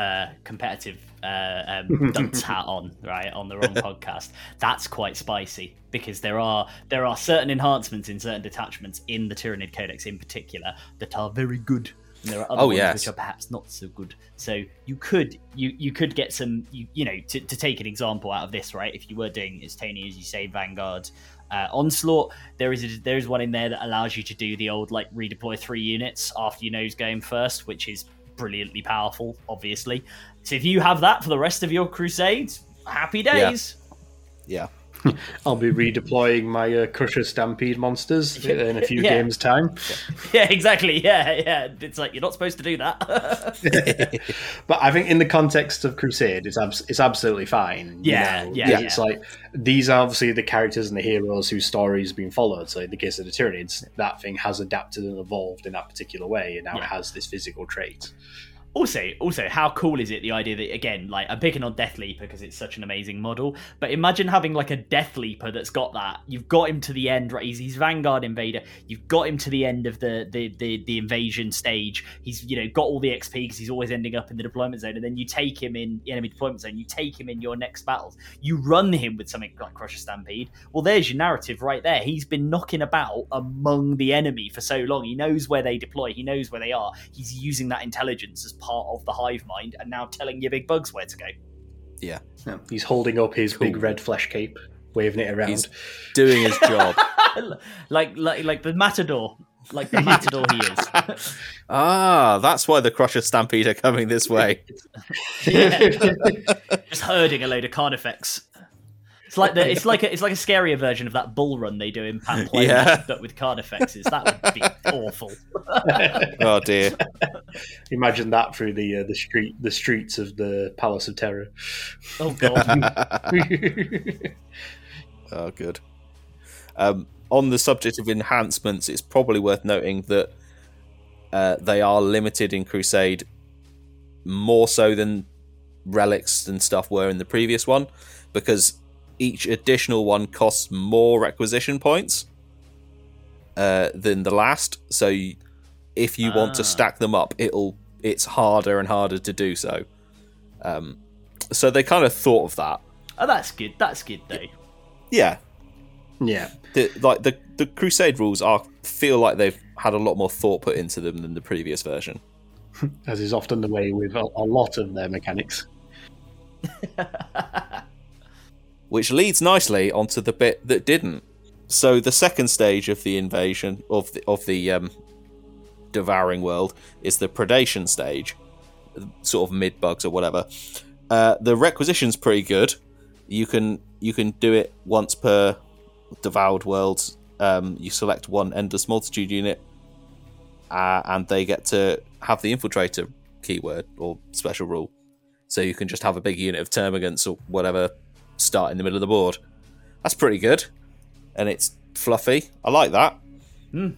[SPEAKER 3] uh, competitive uh, um, [laughs] dunce hat on, right on the wrong [laughs] podcast. That's quite spicy because there are there are certain enhancements in certain detachments in the Tyranid Codex in particular that are very good. And there are other
[SPEAKER 2] Oh,
[SPEAKER 3] ones
[SPEAKER 2] yes.
[SPEAKER 3] which are perhaps not so good. So you could you you could get some you you know to, to take an example out of this right if you were doing Istani as you say Vanguard uh, onslaught there is a, there is one in there that allows you to do the old like redeploy three units after you nose game first which is brilliantly powerful obviously. So if you have that for the rest of your crusades happy days.
[SPEAKER 2] Yeah. [laughs]
[SPEAKER 1] i'll be redeploying my uh, crusher stampede monsters [laughs] in a few
[SPEAKER 3] Yeah.
[SPEAKER 1] games time [laughs]
[SPEAKER 3] yeah. exactly yeah yeah it's like you're not supposed to do that
[SPEAKER 1] but I think in the context of Crusade, it's abs- it's absolutely fine. you
[SPEAKER 3] Yeah,
[SPEAKER 1] know?
[SPEAKER 3] yeah,
[SPEAKER 1] It's
[SPEAKER 3] yeah.
[SPEAKER 1] like these are obviously the characters and the heroes whose stories have been followed. So in the case of the Tyranids, that thing has adapted and evolved in that particular way, and now it has this physical trait.
[SPEAKER 3] Also also how cool is it the idea that again like i'm picking on death leaper because it's such an amazing model but imagine having like a death leaper that's got that. You've got him to the end right he's, he's vanguard invader. You've got him to the end of the the the, the invasion stage. He's you know got all the xp because he's always ending up in the deployment zone and then you take him in the enemy deployment zone you take him in your next battles. You run him with something like crusher stampede. Well there's your narrative right there. He's been knocking about among the enemy for so long. He knows where they deploy. He knows where they are. He's using that intelligence as part of the hive mind and now telling your big bugs where to go
[SPEAKER 1] Yeah. He's holding up his big red flesh cape, waving it around.
[SPEAKER 2] He's doing his job. [laughs]
[SPEAKER 3] like like like the matador like the matador he is [laughs]
[SPEAKER 2] ah, that's why the Crusher Stampede are coming this way. [laughs]
[SPEAKER 3] Yeah. just herding a load of Carnifex. It's like the [laughs] it's like a, it's like a scarier version of that bull run they do in Pamplona, [laughs]
[SPEAKER 2] Yeah.
[SPEAKER 3] but with Carnifex. That would be [laughs] awful.
[SPEAKER 2] Oh dear.
[SPEAKER 1] Imagine that through the uh, the street the streets of the Palace of Terra.
[SPEAKER 3] Oh god.
[SPEAKER 2] Oh, good. Um, on the subject of enhancements, it's probably worth noting that uh, they are limited in Crusade more so than relics and stuff were in the previous one, because each additional one costs more requisition points uh, than the last. So you, if you want to
[SPEAKER 3] Ah.
[SPEAKER 2] stack them up, it'll it's harder and harder to do so. Um, so they kind of thought of that.
[SPEAKER 3] Oh, that's good. That's good though.
[SPEAKER 2] Yeah,
[SPEAKER 1] yeah.
[SPEAKER 2] the, like the the crusade rules are feel like they've had a lot more thought put into them than the previous version [laughs]
[SPEAKER 1] As is often the way with a, a lot of their mechanics. [laughs]
[SPEAKER 2] which leads nicely onto the bit that didn't. So the second stage of the invasion of the of the um, devouring world is the predation stage sort of mid bugs or whatever. Uh, the requisition's pretty good. You can you can do it once per devoured world. Um, you select one endless multitude unit uh, and they get to have the infiltrator keyword or special rule. So you can just have a big unit of termagants or whatever start in the middle of the board. That's pretty good. And it's fluffy. I like that.
[SPEAKER 3] Hmm.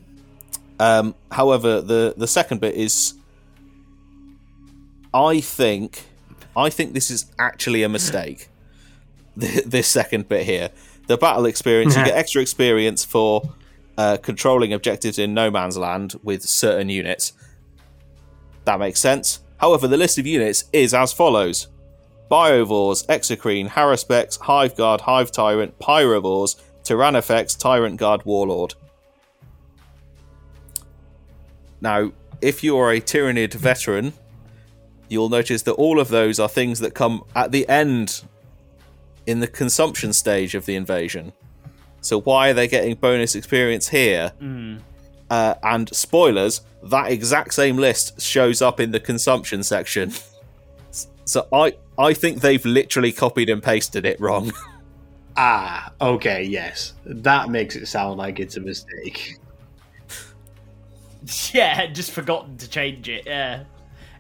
[SPEAKER 2] um, however the the second bit is i think i think this is actually a mistake [laughs] this second bit here. The battle experience you get [laughs] extra experience for uh, controlling objectives in no man's land with certain units. That makes sense. However the list of units is as follows Biovores, Exocrine, Haruspex, Hive Guard, Hive Tyrant, Pyrovores, Tyrannofex, Tyrant Guard, Warlord. Now, if you are a Tyranid veteran, you'll notice that all of those are things that come at the end in the consumption stage of the invasion. So why are they getting bonus experience here? Uh, and spoilers, that exact same list shows up in the consumption section. [laughs] So I I think they've literally copied and pasted it wrong. [laughs]
[SPEAKER 1] Ah, okay, yes. That makes it sound like it's a mistake. [laughs]
[SPEAKER 3] Yeah, just forgotten to change it. Yeah,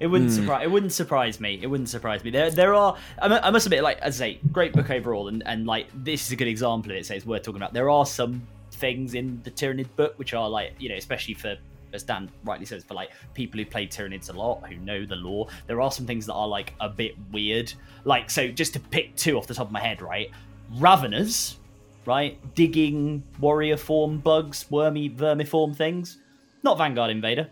[SPEAKER 3] it wouldn't
[SPEAKER 2] Hmm.
[SPEAKER 3] surprise. It wouldn't surprise me. It wouldn't surprise me. There, there are. I I must admit, like as I say, great book overall, and and like this is a good example of it. So it's worth talking about. There are some things in the Tyranid book which are like you know, especially for as Dan rightly says, for like people who played Tyranids a lot, who know the lore. There are some things that are like a bit weird. Like so, just to pick two off the top of my head, right? Raveners, right? Digging warrior form bugs, wormy vermiform things. Not Vanguard Invader,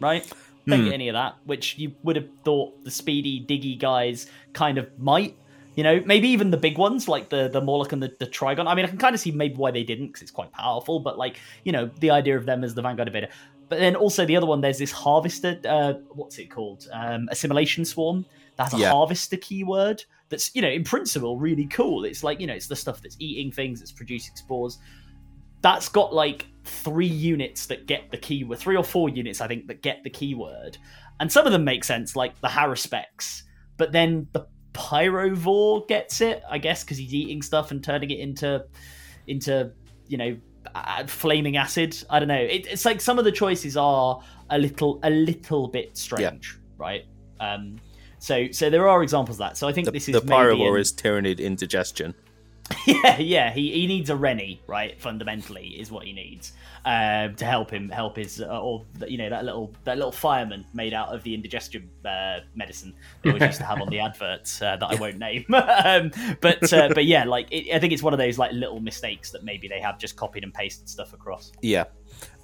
[SPEAKER 3] right? Don't hmm. get any of that, which you would have thought the speedy, diggy guys kind of might. You know, maybe even the big ones like the the Mawloc and the, the Trygon. I mean, I can kind of see maybe why they didn't because it's quite powerful. But like, you know, the idea of them as the Vanguard Invader. But then also the other one, there's this Harvester. Uh, what's it called? Um, Assimilation Swarm. That's a
[SPEAKER 2] Yeah.
[SPEAKER 3] Harvester keyword. That's you know, in principle, really cool. It's like you know, it's the stuff that's eating things, it's producing spores that's got like three units that get the keyword, three or four units, I think, that get the keyword. And some of them make sense, like the Haruspex. But then the Pyrovore gets it, I guess, because he's eating stuff and turning it into, into you know, uh, flaming acid. I don't know. It, it's like some of the choices are a little, a little bit strange, right? Um, so, so there are examples of that. So I think
[SPEAKER 2] The,
[SPEAKER 3] this is
[SPEAKER 2] the Pyrovore
[SPEAKER 3] an-
[SPEAKER 2] is Tyranid indigestion. [laughs]
[SPEAKER 3] yeah, yeah. He, he needs a Rennie, right? Fundamentally, is what he needs um, to help him help his uh, or you know that little that little fireman made out of the indigestion uh, medicine they always used to have on the [laughs] adverts uh, that I won't name. [laughs] um, but uh, but yeah, like it, I think it's one of those like little mistakes that maybe they have just copied and pasted stuff across.
[SPEAKER 2] Yeah.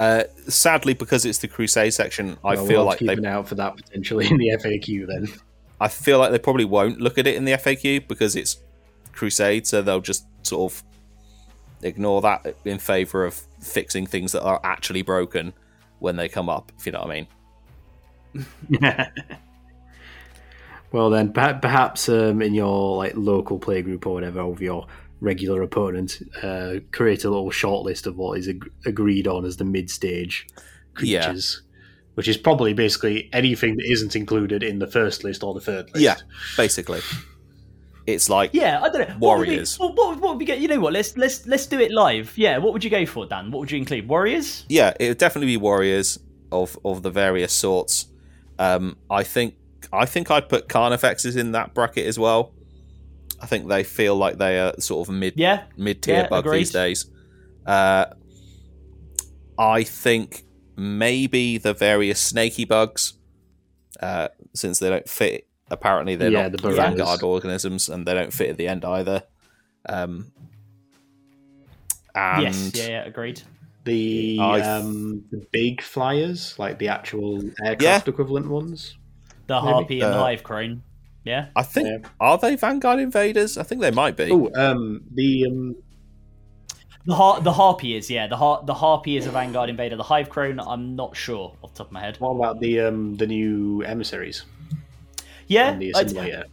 [SPEAKER 2] Uh, sadly, because it's the Crusade section, I
[SPEAKER 1] Well,
[SPEAKER 2] feel
[SPEAKER 1] we'll
[SPEAKER 2] like
[SPEAKER 1] keep
[SPEAKER 2] they
[SPEAKER 1] an eye out for that potentially in the FAQ then.
[SPEAKER 2] I feel like they probably won't look at it in the FAQ because it's Crusade, so they'll just sort of ignore that in favor of fixing things that are actually broken when they come up. If you know what I mean. [laughs]
[SPEAKER 1] well then, perha- perhaps um, in your like local playgroup or whatever, of your regular opponent, uh, create a little short list of what is ag- agreed on as the mid-stage
[SPEAKER 2] Yeah.
[SPEAKER 1] creatures, which is probably basically anything that isn't included in the first list or the third list.
[SPEAKER 2] Yeah, basically, it's like
[SPEAKER 3] Yeah, I don't know. What would we-
[SPEAKER 2] Warriors.
[SPEAKER 3] What, what, what would we get? You know what? Let's let's let's do it live. Yeah. What would you go for, Dan? What would you include? Warriors.
[SPEAKER 2] yeah, it would definitely be warriors of of the various sorts. Um, I think I think I'd put Carnifexes in that bracket as well. I think they feel like they are sort of mid
[SPEAKER 3] Yeah.
[SPEAKER 2] mid tier
[SPEAKER 3] Yeah,
[SPEAKER 2] bug
[SPEAKER 3] agreed.
[SPEAKER 2] these days. Uh, I think maybe the various snaky bugs, uh, since they don't fit. Apparently, they're
[SPEAKER 1] Yeah,
[SPEAKER 2] not
[SPEAKER 1] the
[SPEAKER 2] vanguard organisms, and they don't fit at the end either. Um, and
[SPEAKER 3] yes. Yeah. Yeah. Agreed.
[SPEAKER 1] The
[SPEAKER 2] I-
[SPEAKER 1] um, the big flyers, like the actual aircraft equivalent ones.
[SPEAKER 3] The
[SPEAKER 1] Maybe.
[SPEAKER 3] harpy and the
[SPEAKER 2] Uh,
[SPEAKER 3] hive crone. Yeah.
[SPEAKER 2] I think
[SPEAKER 1] Yeah.
[SPEAKER 2] are they vanguard invaders? I think they might be.
[SPEAKER 1] Oh, um, the um,
[SPEAKER 3] The har- the harpy is yeah. The har- the harpy is a vanguard invader. The hive crone. I'm not sure off the top of my head.
[SPEAKER 1] what about the um, the new emissaries
[SPEAKER 3] Yeah.
[SPEAKER 1] and the
[SPEAKER 3] I-
[SPEAKER 1] assimilator?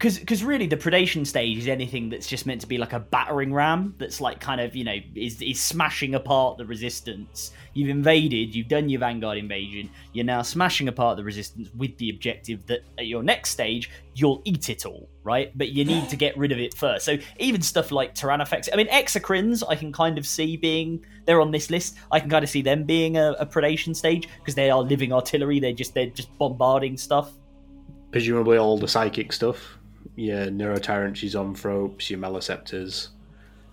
[SPEAKER 3] because because really the predation stage is anything that's just meant to be like a battering ram that's like kind of you know is is smashing apart the resistance you've invaded you've done your vanguard invasion you're now smashing apart the resistance with the objective that at your next stage you'll eat it all right but you need to get rid of it first so even stuff like tyrannofex i mean exocrines i can kind of see being they're on this list i can kind of see them being a, a predation stage because they are living artillery they're just they're just bombarding stuff
[SPEAKER 1] Presumably all the psychic stuff. Your neurotyrants, your zoanthropes, your maleceptors.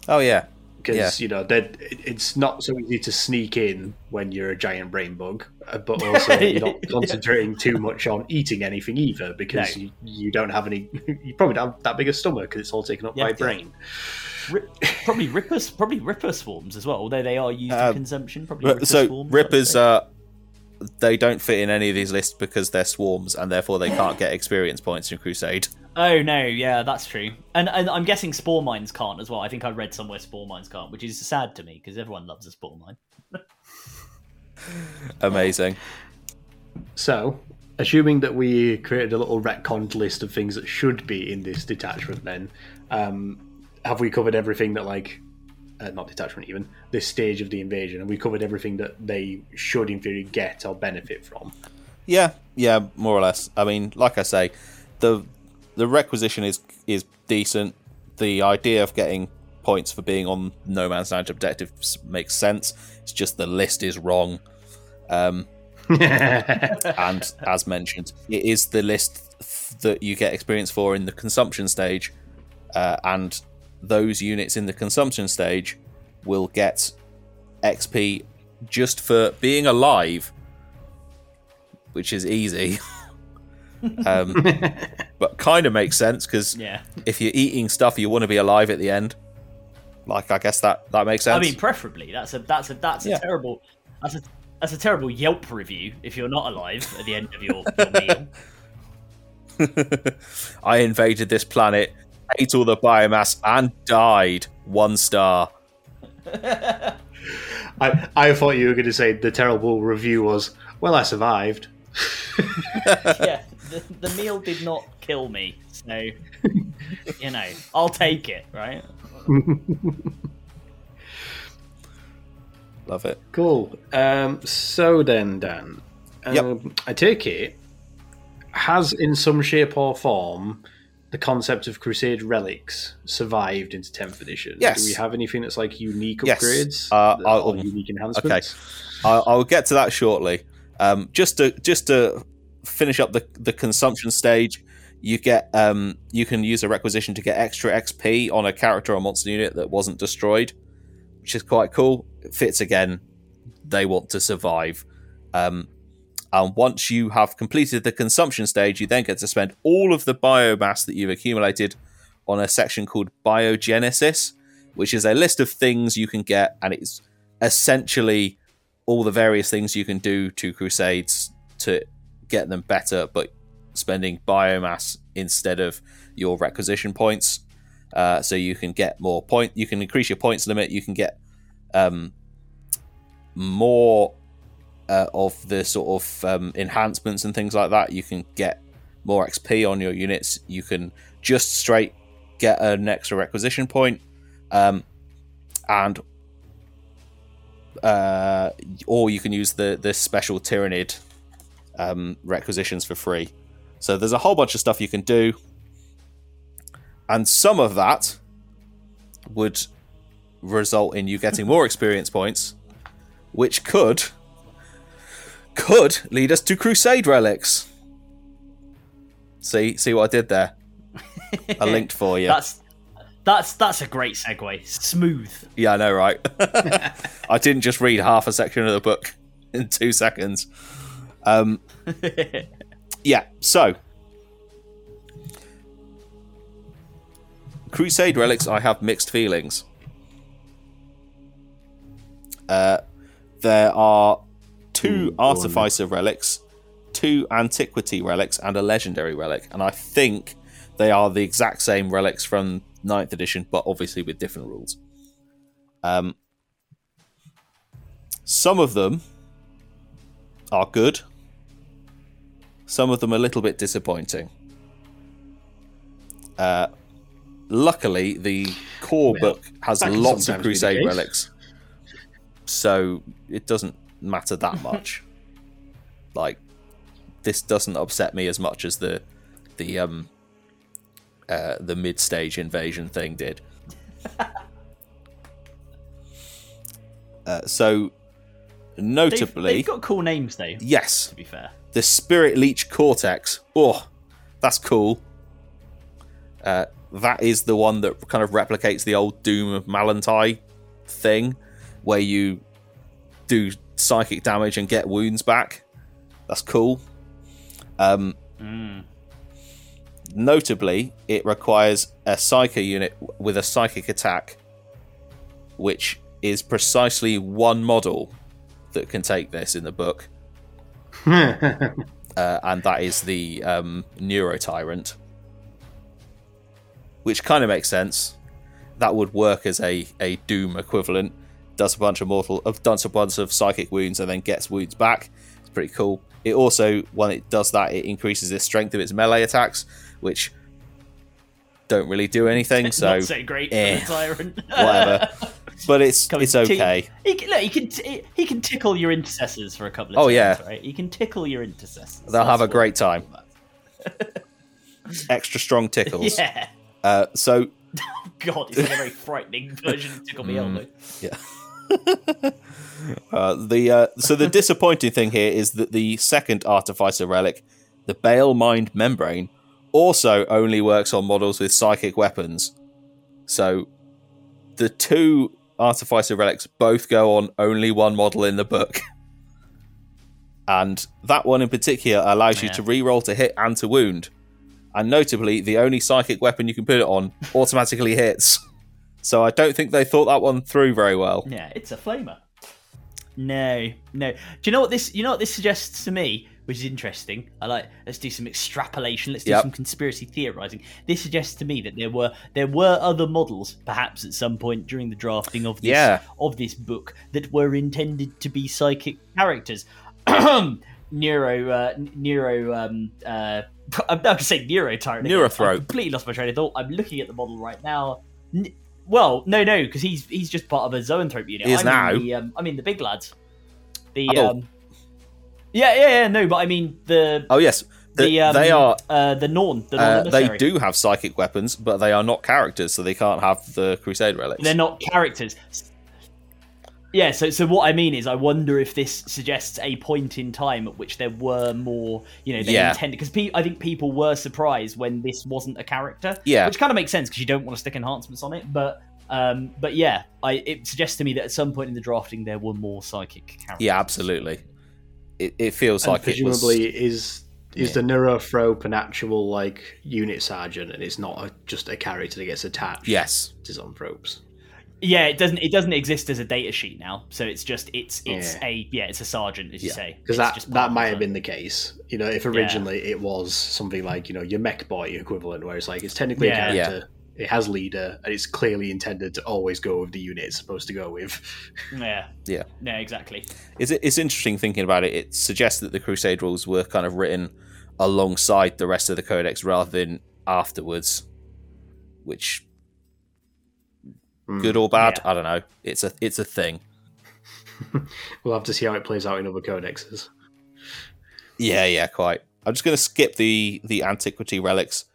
[SPEAKER 2] Oh yeah,
[SPEAKER 1] Because
[SPEAKER 2] Yeah.
[SPEAKER 1] you know it's not so easy to sneak in when you're a giant brain bug, uh, but [laughs] also you're not
[SPEAKER 3] Yeah.
[SPEAKER 1] concentrating too much on eating anything either because
[SPEAKER 3] No.
[SPEAKER 1] you, you don't have any. [laughs] You probably don't have that big a stomach because it's all taken up
[SPEAKER 3] Yeah.
[SPEAKER 1] by brain.
[SPEAKER 3] Ri- probably ripper, probably ripper swarms as well. Although they are used
[SPEAKER 2] Uh,
[SPEAKER 3] in consumption, probably. Ripper
[SPEAKER 2] so
[SPEAKER 3] swarms,
[SPEAKER 2] rippers are they don't fit in any of these lists because they're swarms and therefore they can't get experience points in Crusade.
[SPEAKER 3] Oh no, yeah, that's true. And, and I'm guessing spore mines can't as well. I think I read somewhere spore mines can't, which is sad to me because everyone loves a spore mine. [laughs]
[SPEAKER 2] Amazing.
[SPEAKER 1] So, assuming that we created a little retconned list of things that should be in this detachment, then um, have we covered everything that like uh, not detachment even this stage of the invasion and we covered everything that they should in theory get or benefit from
[SPEAKER 2] Yeah, yeah, more or less. I mean, like I say, the the requisition is is decent. The idea of getting points for being on No Man's Land objectives makes sense. It's just the list is wrong. Um, [laughs] and as mentioned, it is the list that you get experience for in the consumption stage, uh, and those units in the consumption stage will get XP just for being alive, which is easy. [laughs] um, [laughs] but kind of makes sense because
[SPEAKER 3] Yeah.
[SPEAKER 2] if you're eating stuff, you want to be alive at the end. Like, I guess that that makes sense.
[SPEAKER 3] I mean, preferably. That's a that's a that's a
[SPEAKER 2] Yeah.
[SPEAKER 3] terrible that's a that's a terrible Yelp review if you're not alive at the end of your, your meal. [laughs]
[SPEAKER 2] I invaded this planet, ate all the biomass, and died. One star. [laughs]
[SPEAKER 1] I, I thought you were going to say the terrible review was well i survived [laughs]
[SPEAKER 3] yeah, the, the meal did not kill me, so you know I'll take it, right?
[SPEAKER 2] Love it.
[SPEAKER 1] cool um, so then dan um,
[SPEAKER 2] Yep.
[SPEAKER 1] i take it has in some shape or form the concept of crusade relics survived into 10th edition
[SPEAKER 2] Yes.
[SPEAKER 1] do we have anything that's like unique
[SPEAKER 2] Yes.
[SPEAKER 1] upgrades
[SPEAKER 2] Uh,
[SPEAKER 1] or
[SPEAKER 2] I'll-
[SPEAKER 1] unique enhancements
[SPEAKER 2] I, I'll get to that shortly. Um, just to just to finish up the the consumption stage, you get um, you can use a requisition to get extra XP on a character or monster unit that wasn't destroyed, which is quite cool. It fits again. They want to survive. Um, and once you have completed the consumption stage, you then get to spend all of the biomass that you've accumulated on a section called Biogenesis, which is a list of things you can get, and it's essentially all the various things you can do to Crusades to get them better, but spending biomass instead of your requisition points. Uh, so you can get more point. You can increase your points limit. You can get um, more uh, of the sort of um, enhancements and things like that. You can get more XP on your units. You can just straight get an extra requisition point, um, and uh, or you can use the the special Tyranid um, requisitions for free. So there's a whole bunch of stuff you can do, and some of that would result in you getting more experience points, which could could lead us to Crusade relics. See, see what I did there? I [laughs] linked for you.
[SPEAKER 3] That's that's that's a great segue. Smooth.
[SPEAKER 2] Yeah, I know, right? [laughs] [laughs] I didn't just read half a section of the book in two seconds. Um, yeah, so Crusade relics, I have mixed feelings. Uh, there are two
[SPEAKER 1] Ooh.
[SPEAKER 2] Artificer relics, two Antiquity relics, and a Legendary relic, and I think they are the exact same relics from 9th edition, but obviously with different rules. Um, some of them are good. Some of them a little bit disappointing. Uh, luckily, the core
[SPEAKER 1] Well,
[SPEAKER 2] book has lots of
[SPEAKER 1] sometimes be the
[SPEAKER 2] Crusade relics, so it doesn't matter that [laughs] much. like, this doesn't upset me as much as the the um uh, the mid stage invasion thing did. [laughs] uh, so,
[SPEAKER 3] They've,
[SPEAKER 2] notably,
[SPEAKER 3] they've got cool names though.
[SPEAKER 2] yes,
[SPEAKER 3] To be fair.
[SPEAKER 2] the Spirit Leech Cortex. Oh, that's cool. Uh, that is the one that kind of replicates the old Doom of Malantai thing, where you do psychic damage and get wounds back. That's cool. Um,
[SPEAKER 3] Mm.
[SPEAKER 2] notably, it requires a Psyker unit with a psychic attack, which is precisely one model that can take this in the book, [laughs] uh, and that is the um, Neuro Tyrant, which kind of makes sense. That would work as a, a Doom equivalent. Does a bunch of mortal, of does a bunch of psychic wounds, and then gets wounds back. It's pretty cool. It also, when it does that, it increases the strength of its melee attacks, which don't really do anything. [laughs] So,
[SPEAKER 3] so great
[SPEAKER 2] eh,
[SPEAKER 3] tyrant. [laughs]
[SPEAKER 2] whatever. But it's it's okay.
[SPEAKER 3] He can, look, he can t- he can tickle your intercessors for a couple of
[SPEAKER 2] Oh,
[SPEAKER 3] turns,
[SPEAKER 2] yeah.
[SPEAKER 3] right? He can tickle your intercessors.
[SPEAKER 2] They'll have a great time. [laughs] Extra strong tickles.
[SPEAKER 3] Yeah.
[SPEAKER 2] Uh, so
[SPEAKER 3] God, it's a very frightening version of Tickle Me
[SPEAKER 2] Mm.
[SPEAKER 3] Elmo.
[SPEAKER 2] Yeah. [laughs] uh, the uh, so the disappointing thing here is that the second artificer relic, the Bale Mind Membrane, also only works on models with psychic weapons. So the two artificer relics both go on only one model in the book. [laughs] And that one in particular allows you to re-roll to hit and to wound. And notably, the only psychic weapon you can put it on automatically hits. [laughs] So I don't think they thought that one through very well.
[SPEAKER 3] Yeah, it's a flamer. No, no. Do you know what this? You know what this suggests to me, which is interesting. I like. Let's do some extrapolation. Let's do
[SPEAKER 2] Yep.
[SPEAKER 3] some conspiracy theorizing. This suggests to me that there were there were other models, perhaps at some point during the drafting of this
[SPEAKER 2] Yeah.
[SPEAKER 3] of this book, that were intended to be psychic characters. [clears throat] Neuro, uh, Neuro, um, uh, I'm not going to say Neuro Tyrant. again.
[SPEAKER 2] Neurothroat.
[SPEAKER 3] I completely lost my train of thought. I'm looking at the model right now. N- well, no, no, because he's he's just part of a zoanthrope unit.
[SPEAKER 2] He is
[SPEAKER 3] I mean
[SPEAKER 2] now.
[SPEAKER 3] The, um, I mean the big lads. The
[SPEAKER 2] Oh.
[SPEAKER 3] um, yeah, yeah, yeah, no, but I mean the
[SPEAKER 2] Oh yes, the,
[SPEAKER 3] the um,
[SPEAKER 2] they are.
[SPEAKER 3] uh, the Norn. The
[SPEAKER 2] Uh, they do have psychic weapons, but they are not characters, so they can't have the Crusade relics.
[SPEAKER 3] They're not characters. Yeah, so so what I mean is, I wonder if this suggests a point in time at which there were more, you know, they
[SPEAKER 2] Yeah.
[SPEAKER 3] intended because pe- I think people were surprised when this wasn't a character.
[SPEAKER 2] Yeah.
[SPEAKER 3] which kind of makes sense because you don't want to stick enhancements on it. But um, but yeah, I it suggests to me that at some point in the drafting there were more psychic characters.
[SPEAKER 2] Yeah, absolutely. It, it feels
[SPEAKER 1] And
[SPEAKER 2] like it was.
[SPEAKER 1] presumably, is is
[SPEAKER 2] Yeah.
[SPEAKER 1] the Neurothrope an actual like unit sergeant, and it's not a, just a character that gets attached?
[SPEAKER 2] Yes.
[SPEAKER 1] to Zoanthropes.
[SPEAKER 3] Yeah, it doesn't it doesn't exist as a data sheet now. So it's just it's it's
[SPEAKER 1] Yeah.
[SPEAKER 3] a yeah it's a sergeant as you
[SPEAKER 2] Yeah.
[SPEAKER 3] say
[SPEAKER 1] Because that
[SPEAKER 3] just
[SPEAKER 1] that might have been the case. You know, if originally it was something like you know your mech boy equivalent, where it's like it's technically
[SPEAKER 3] Yeah.
[SPEAKER 1] a character, it has leader, and it's clearly intended to always go with the unit it's supposed to go with.
[SPEAKER 3] yeah [laughs]
[SPEAKER 2] Yeah.
[SPEAKER 3] yeah, exactly
[SPEAKER 2] It's, it's interesting thinking about it. It suggests that the Crusade rules were kind of written alongside the rest of the Codex rather than afterwards, which Good or bad,
[SPEAKER 3] Yeah.
[SPEAKER 2] I don't know. It's a it's a thing. [laughs]
[SPEAKER 1] We'll have to see how it plays out in other codexes.
[SPEAKER 2] Yeah, yeah, quite. I'm just going to skip the the antiquity relics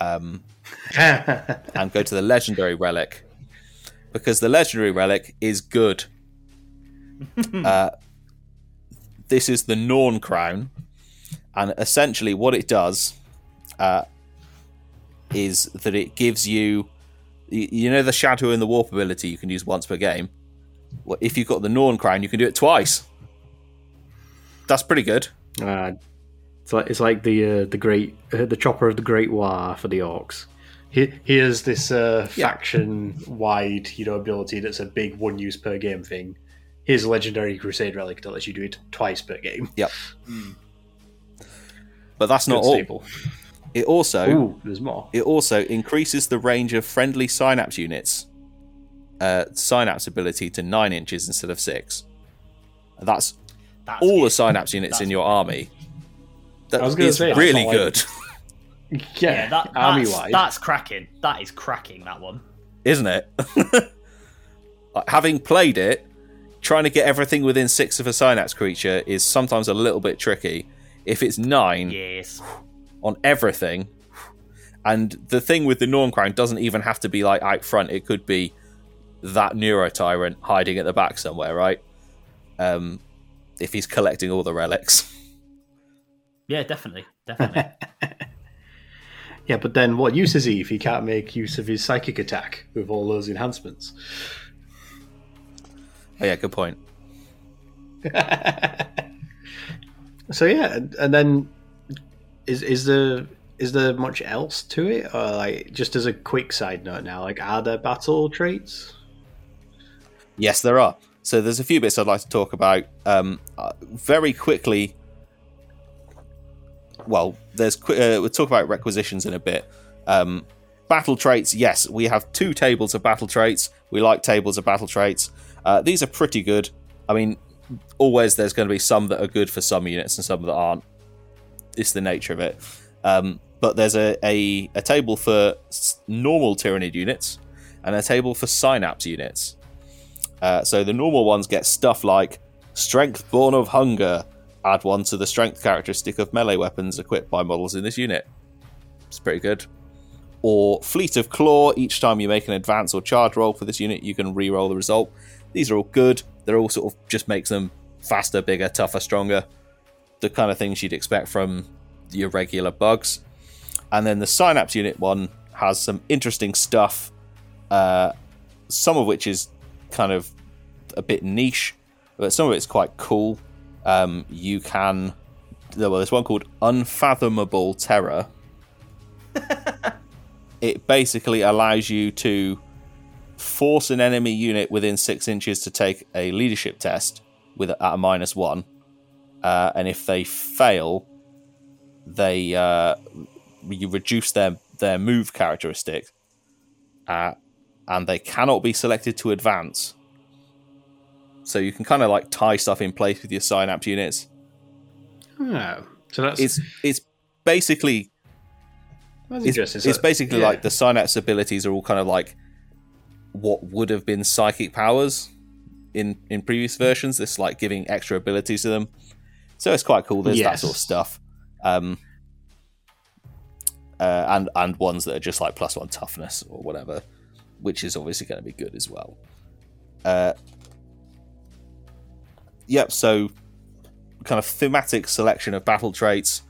[SPEAKER 2] um, [laughs] and go to the legendary relic because the legendary relic is good. [laughs] uh, this is the Norn crown, and essentially what it does uh, is that it gives you, you know, the shadow and the warp ability you can use once per game. Well, if you've got the Norn crown, you can do it twice. That's pretty good.
[SPEAKER 1] Uh, it's like it's like the uh, the great uh, the chopper of the Great War for the Orks. He, here's this uh,
[SPEAKER 2] Yeah.
[SPEAKER 1] faction wide you know ability that's a big one use per game thing. Here's a legendary Crusade relic that lets you do it twice per game.
[SPEAKER 2] Yep. But that's
[SPEAKER 1] Good
[SPEAKER 2] not all.
[SPEAKER 1] Staple.
[SPEAKER 2] It also
[SPEAKER 1] Ooh, there's more.
[SPEAKER 2] it also increases the range of friendly synapse units. Uh, synapse ability to nine inches instead of six. That's
[SPEAKER 3] That's
[SPEAKER 2] all the synapse units
[SPEAKER 3] That's
[SPEAKER 2] in your army. That
[SPEAKER 1] I was
[SPEAKER 2] is
[SPEAKER 1] say, that's
[SPEAKER 2] really
[SPEAKER 1] like-
[SPEAKER 2] good, [laughs]
[SPEAKER 1] Yeah,
[SPEAKER 3] yeah that,
[SPEAKER 1] army
[SPEAKER 3] that's,
[SPEAKER 1] wide.
[SPEAKER 3] that's cracking that is cracking that one
[SPEAKER 2] isn't it? [laughs] Like, Having played it, trying to get everything within six of a synapse creature is sometimes a little bit tricky. If it's nine
[SPEAKER 3] yes
[SPEAKER 2] on everything, and the thing with the Norn Crown doesn't even have to be like out front; it could be that Neuro Tyrant hiding at the back somewhere, right? Um, if he's collecting all the relics. [laughs]
[SPEAKER 3] yeah definitely definitely [laughs]
[SPEAKER 1] Yeah, but then what use is he if he can't make use of his psychic attack with all those enhancements?
[SPEAKER 2] Oh, yeah, good point. [laughs]
[SPEAKER 1] So yeah, and- and then is is there is there much else to it, or like just as a quick side note now, like are there battle traits?
[SPEAKER 2] Yes, there are. So there's a few bits I'd like to talk about. Um, uh, very quickly. Well, there's uh, we'll talk about requisitions in a bit. Um, battle traits, yes, we have two tables of battle traits. We like tables of battle traits. Uh, these are pretty good. I mean, always there's going to be some that are good for some units and some that aren't. It's the nature of it. Um, but there's a, a, a table for normal Tyranid units and a table for Synapse units. Uh, so the normal ones get stuff like Strength Born of Hunger. Add one to the strength characteristic of melee weapons equipped by models in this unit. It's pretty good. Or Fleet of Claw. Each time you make an advance or charge roll for this unit, you can re-roll the result. These are all good. They're all sort of just makes them faster, bigger, tougher, stronger. The kind of things you'd expect from your regular bugs. And then the Synapse unit one has some interesting stuff, uh, some of which is kind of a bit niche, but some of it's quite cool. Um, you can. Well, there's one called Unfathomable Terror. [laughs] it basically allows you to force an enemy unit within six inches to take a leadership test with at a minus one, uh, and if they fail, they uh, you reduce their their move characteristic, uh, and they cannot be selected to advance. So you can kind of like tie stuff in place with your synapse units.
[SPEAKER 1] Oh, so that's
[SPEAKER 2] It's it's basically it's, it's basically
[SPEAKER 1] yeah.
[SPEAKER 2] like the synapse abilities are all kind of like what would have been psychic powers in in previous versions. This like giving extra abilities to them. So it's quite cool. There's that sort of stuff. Um, uh, and and ones that are just like plus one toughness or whatever, which is obviously going to be good as well. Uh, yep. So kind of thematic selection of battle traits.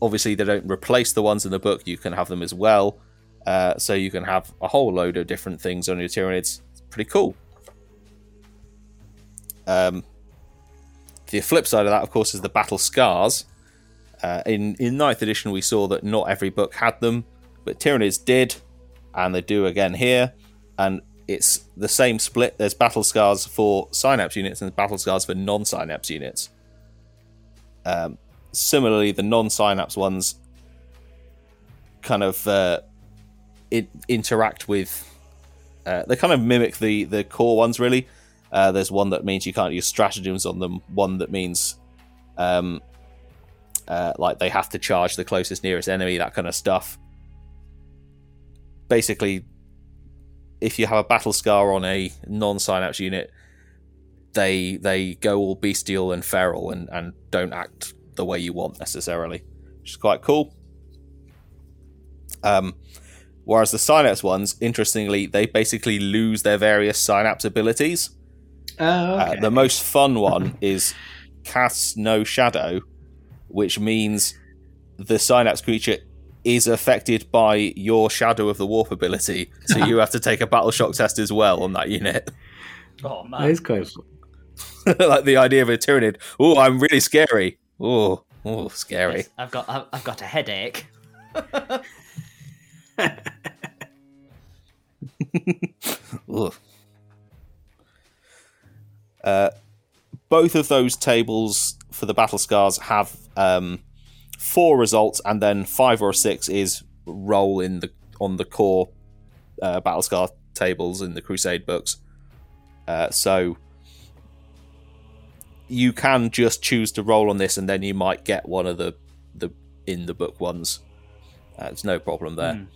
[SPEAKER 2] Obviously, they don't replace the ones in the book. You can have them as well. Uh, so you can have a whole load of different things on your Tyranids. It's pretty cool. Um, the flip side of that, of course, is the battle scars. Uh, in in ninth edition, we saw that not every book had them, but Tyranids did, and they do again here. And it's the same split. There's battle scars for synapse units and battle scars for non-synapse units. Um, similarly, the non-synapse ones kind of uh, it, interact with. Uh, they kind of mimic the the core ones really. Uh, there's one that means you can't use stratagems on them. One that means, um, uh, like they have to charge the closest nearest enemy. That kind of stuff. Basically, if you have a battle scar on a non-synapse unit, they they go all bestial and feral and, and don't act the way you want necessarily, which is quite cool. Um, whereas the synapse ones, interestingly, they basically lose their various synapse abilities.
[SPEAKER 1] Oh,
[SPEAKER 2] Uh, the most fun one [laughs] is casts no shadow, which means the synapse creature is affected by your shadow of the warp ability. So you have to take a battle shock test as well on that unit. [laughs]
[SPEAKER 3] Oh
[SPEAKER 1] that
[SPEAKER 3] man,
[SPEAKER 1] is quite fun. [laughs]
[SPEAKER 2] like the idea of a Tyranid. Oh, I'm really scary. Oh, oh, scary.
[SPEAKER 3] Yes, I've got I've, I've got a headache.
[SPEAKER 2] Ugh. Uh, both of those tables for the battle scars have um, four results, and then five or six is roll in the on the core uh, battle scar tables in the Crusade books. Uh, so you can just choose to roll on this, and then you might get one of the the in the book ones. Uh, it's no problem there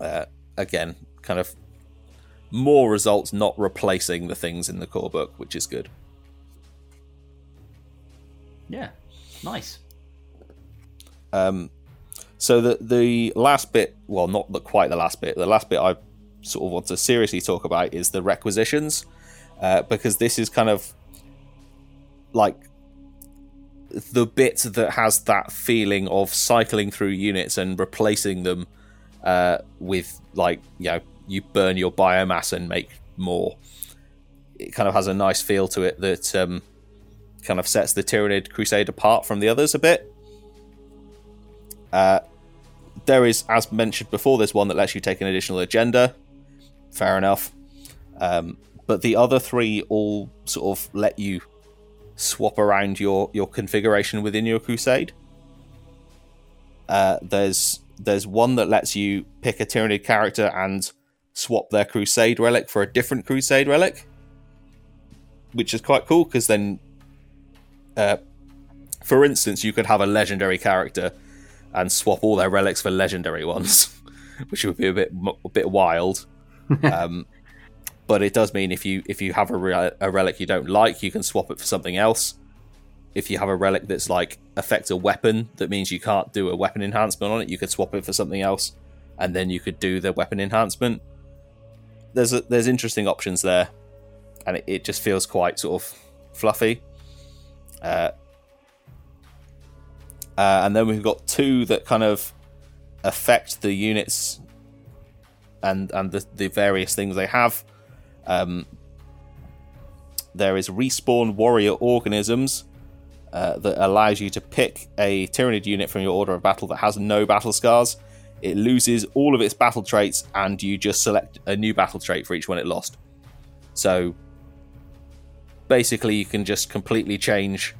[SPEAKER 2] uh, again, kind of more results, not replacing the things in the core book, which is good.
[SPEAKER 3] Yeah, nice.
[SPEAKER 2] Um, so the the last bit, well, not the, quite the last bit. The last bit I sort of want to seriously talk about is the requisitions, uh, because this is kind of like the bit that has that feeling of cycling through units and replacing them uh, with like you know you burn your biomass and make more. It kind of has a nice feel to it that um, kind of sets the Tyranid Crusade apart from the others a bit. Uh, there is, as mentioned before, there's one that lets you take an additional agenda. Fair enough. Um, but the other three all sort of let you swap around your, your configuration within your crusade. Uh, there's there's one that lets you pick a Tyranid character and swap their crusade relic for a different crusade relic. which is quite cool because then, uh, for instance, you could have a legendary character and swap all their relics for legendary ones, [laughs] which would be a bit a bit wild. [laughs] um, but it does mean if you if you have a, re- a relic you don't like, you can swap it for something else. If you have a relic that's like affects a weapon, that means you can't do a weapon enhancement on it. You could swap it for something else, and then you could do the weapon enhancement. There's a, there's interesting options there, and it, it just feels quite sort of fluffy. Uh, uh, and then we've got two that kind of affect the units and and the, the various things they have. Um, there is respawn warrior organisms uh, that allows you to pick a Tyranid unit from your order of battle that has no battle scars. It loses all of its battle traits, and you just select a new battle trait for each one it lost. So basically, you can just completely change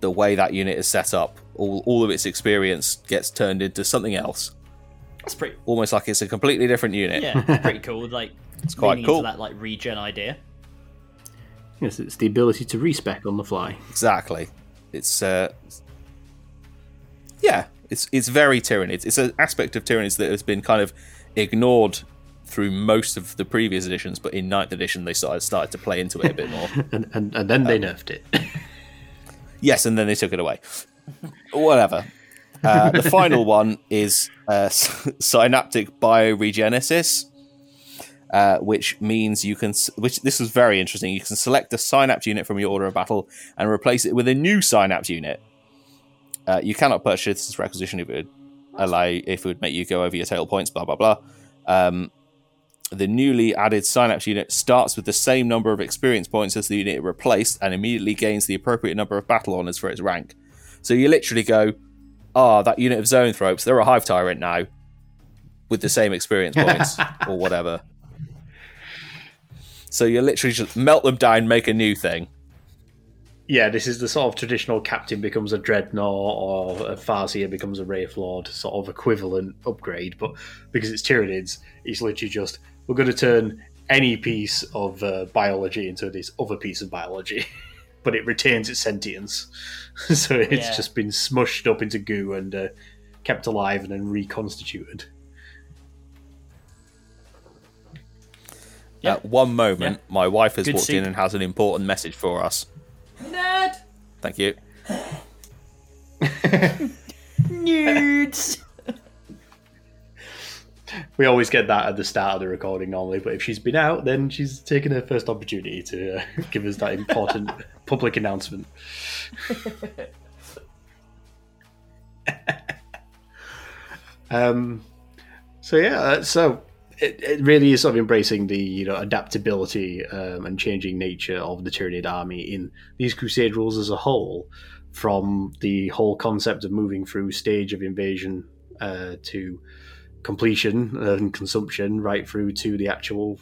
[SPEAKER 2] the way that unit is set up. All, all of its experience gets turned into something else.
[SPEAKER 3] That's pretty.
[SPEAKER 2] Almost like it's a completely different unit.
[SPEAKER 3] Yeah, pretty cool. Like [laughs]
[SPEAKER 2] It's quite
[SPEAKER 3] leaning
[SPEAKER 2] cool.
[SPEAKER 3] Into that like regen idea.
[SPEAKER 1] Yes, it's the ability to respec on the fly.
[SPEAKER 2] Exactly. It's uh yeah, it's it's very Tyranids. It's an aspect of Tyranids that has been kind of ignored through most of the previous editions, but in ninth edition they started started to play into it a bit more. [laughs]
[SPEAKER 1] And, and, and then they nerfed it. [laughs]
[SPEAKER 2] yes, and then they took it away. Whatever. Uh, the [laughs] final one is uh, synaptic bioregenesis, uh, which means you can. Which this is very interesting. You can select a synapse unit from your order of battle and replace it with a new synapse unit. Uh, you cannot purchase this requisition if it would allow if it would make you go over your total points. Blah blah blah. Um, the newly added synapse unit starts with the same number of experience points as the unit it replaced and immediately gains the appropriate number of battle honors for its rank. So you literally go, ah, that unit of zoanthropes, they're a hive tyrant now with the same experience points [laughs] or whatever. So you literally just melt them down, make a new thing.
[SPEAKER 1] Yeah, this is the sort of traditional captain becomes a dreadnought or a Farseer becomes a Wraith Lord sort of equivalent upgrade. But because it's Tyranids, it's literally just we're going to turn any piece of uh, biology into this other piece of biology, [laughs] but it retains its sentience. [laughs] so it's
[SPEAKER 3] Yeah.
[SPEAKER 1] just been smushed up into goo and uh, kept alive and then reconstituted.
[SPEAKER 3] Yeah.
[SPEAKER 2] At one moment, my wife has
[SPEAKER 3] Good
[SPEAKER 2] walked in and has an important message for us.
[SPEAKER 3] Nerd.
[SPEAKER 2] Thank you.
[SPEAKER 3] Nudes. [laughs]
[SPEAKER 1] We always get that at the start of the recording normally, but if she's been out, then she's taken her first opportunity to uh, [laughs] give us that important [laughs] public announcement. um, so yeah, uh, so it, it really is sort of embracing the you know adaptability um, and changing nature of the Tyranid army in these Crusade rules as a whole, from the whole concept of moving through stage of invasion uh, to completion and consumption right through to the actual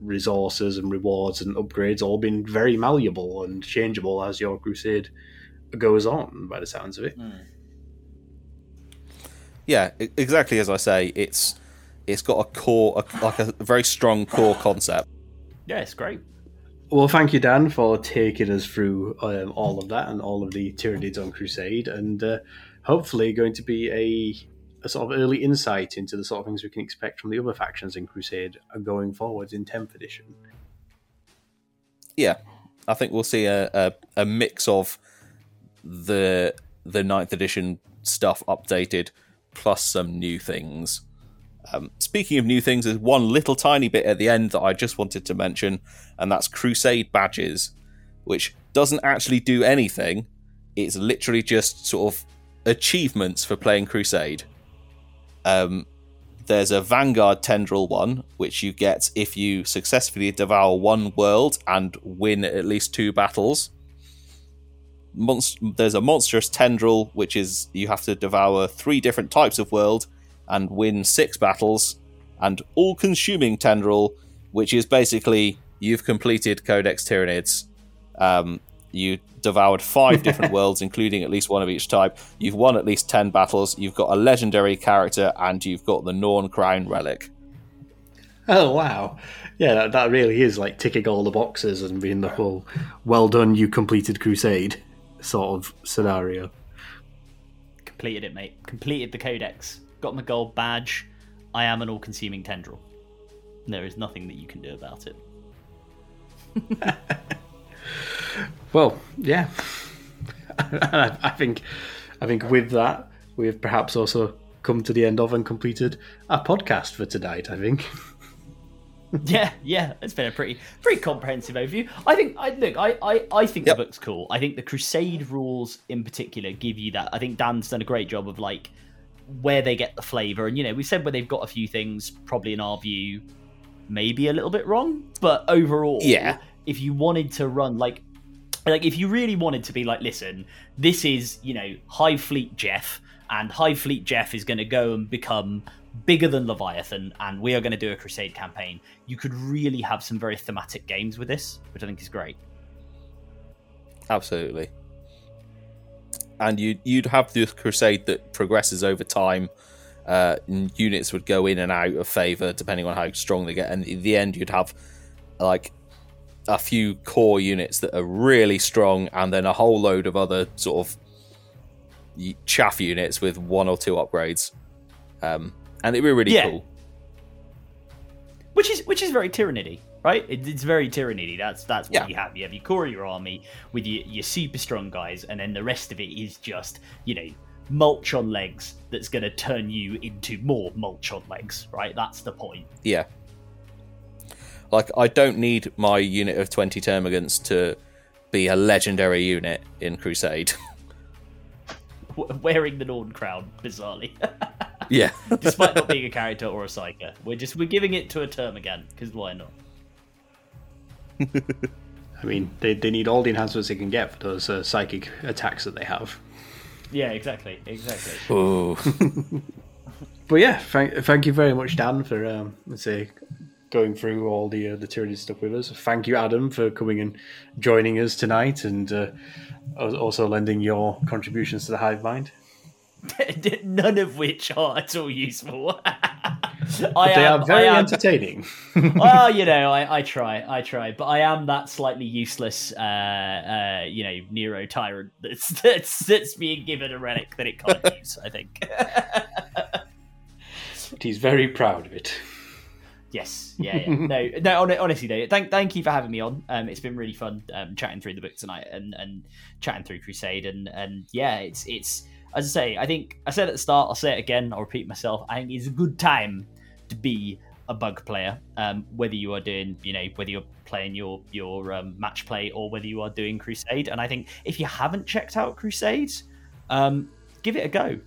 [SPEAKER 1] resources and rewards and upgrades all been very malleable and changeable as your crusade goes on by the sounds of it
[SPEAKER 2] Yeah, e- exactly as I say. It's it's got a core, a, like a very strong core concept.
[SPEAKER 3] Yeah, it's great.
[SPEAKER 1] well thank you dan for taking us through um, all of that and all of the tyranids on crusade and uh, hopefully going to be a, a sort of early insight into the sort of things we can expect from the other factions in crusade going forwards in 10th edition
[SPEAKER 2] Yeah, I think we'll see a, a, a mix of the the ninth edition stuff updated plus some new things. Um, speaking of new things, there's one little tiny bit at the end that I just wanted to mention, and that's Crusade badges, which doesn't actually do anything. It's literally just sort of achievements for playing Crusade. Um, there's a Vanguard Tendril one, which you get if you successfully devour one world and win at least two battles. Monst- there's a monstrous tendril, which is you have to devour three different types of world and win six battles, and all consuming tendril, which is basically you've completed Codex Tyranids. Um, you devoured five different [laughs] worlds, including at least one of each type. You've won at least ten battles. You've got a legendary character, and you've got the Norn Crown relic.
[SPEAKER 1] Oh wow, yeah, that, that really is like ticking all the boxes and being the whole "well done, you completed Crusade" sort of scenario.
[SPEAKER 3] Completed it, mate. Completed the codex. Got my gold badge. I am an all-consuming tendril. There is nothing that you can do about it. [laughs]
[SPEAKER 1] Well, yeah, [laughs] I, I think I think with that we have perhaps also come to the end of and completed our podcast for tonight. I think. [laughs]
[SPEAKER 3] yeah, yeah, it's been a pretty pretty comprehensive overview. I think I look, I I, I think
[SPEAKER 2] Yep.
[SPEAKER 3] the book's cool. I think the Crusade rules in particular give you that. I think Dan's done a great job of like where they get the flavor, and you know, we said where they've got a few things probably in our view maybe a little bit wrong, but overall,
[SPEAKER 2] Yeah.
[SPEAKER 3] if you wanted to run like like if you really wanted to be like listen this is you know hive fleet jeff and hive fleet jeff is going to go and become bigger than leviathan and we are going to do a crusade campaign you could really have some very thematic games with this which i think is great
[SPEAKER 2] Absolutely. And you you'd have the crusade that progresses over time. Uh, units would go in and out of favor depending on how strong they get, and in the end, you'd have like a few core units that are really strong, and then a whole load of other sort of chaff units with one or two upgrades. Um, and it'd be really
[SPEAKER 3] Yeah.
[SPEAKER 2] cool.
[SPEAKER 3] Which is which is very tyrannidy right it, it's very tyrannidy that's that's what
[SPEAKER 2] Yeah.
[SPEAKER 3] you have you have your core of your army with your, your super strong guys and then the rest of it is just you know mulch on legs that's going to turn you into more mulch on legs right that's the point
[SPEAKER 2] Yeah. Like, I don't need my unit of 20 termagants to be a legendary unit in Crusade. [laughs]
[SPEAKER 3] Wearing the Norn crown, bizarrely, [laughs]
[SPEAKER 2] yeah. [laughs]
[SPEAKER 3] despite not being a character or a psyker. We're just we're giving it to a termagant because why not? [laughs]
[SPEAKER 1] I mean, they, they need all the enhancements they can get for those uh, psychic attacks that they have.
[SPEAKER 3] Yeah, exactly, exactly.
[SPEAKER 2] Ooh. [laughs]
[SPEAKER 1] But yeah, thank, thank you very much, Dan, for um, let's say going through all the uh, the Tyranid stuff with us. Thank you, Adam, for coming and joining us tonight, and uh, also lending your contributions to the Hive Mind. [laughs]
[SPEAKER 3] None of which are at all useful. [laughs] I
[SPEAKER 1] They
[SPEAKER 3] am,
[SPEAKER 1] are very
[SPEAKER 3] am,
[SPEAKER 1] entertaining.
[SPEAKER 3] well, [laughs] you know, I, I try, I try, but I am that slightly useless, uh, uh, you know, Neurotyrant that's that's that's being given a relic that it can't use. I think.
[SPEAKER 1] He's very proud of it.
[SPEAKER 3] Yes, yeah, yeah. No, no. Honestly, though, thank thank you for having me on. Um, it's been really fun um, chatting through the book tonight and and chatting through Crusade and and yeah, it's it's as I say. I think I said at the start. I'll say it again. I'll repeat myself. I think it's a good time to be a bug player. Um, whether you are doing, you know, whether you're playing your your um, match play or whether you are doing Crusade. And I think if you haven't checked out Crusade, um, give it a go.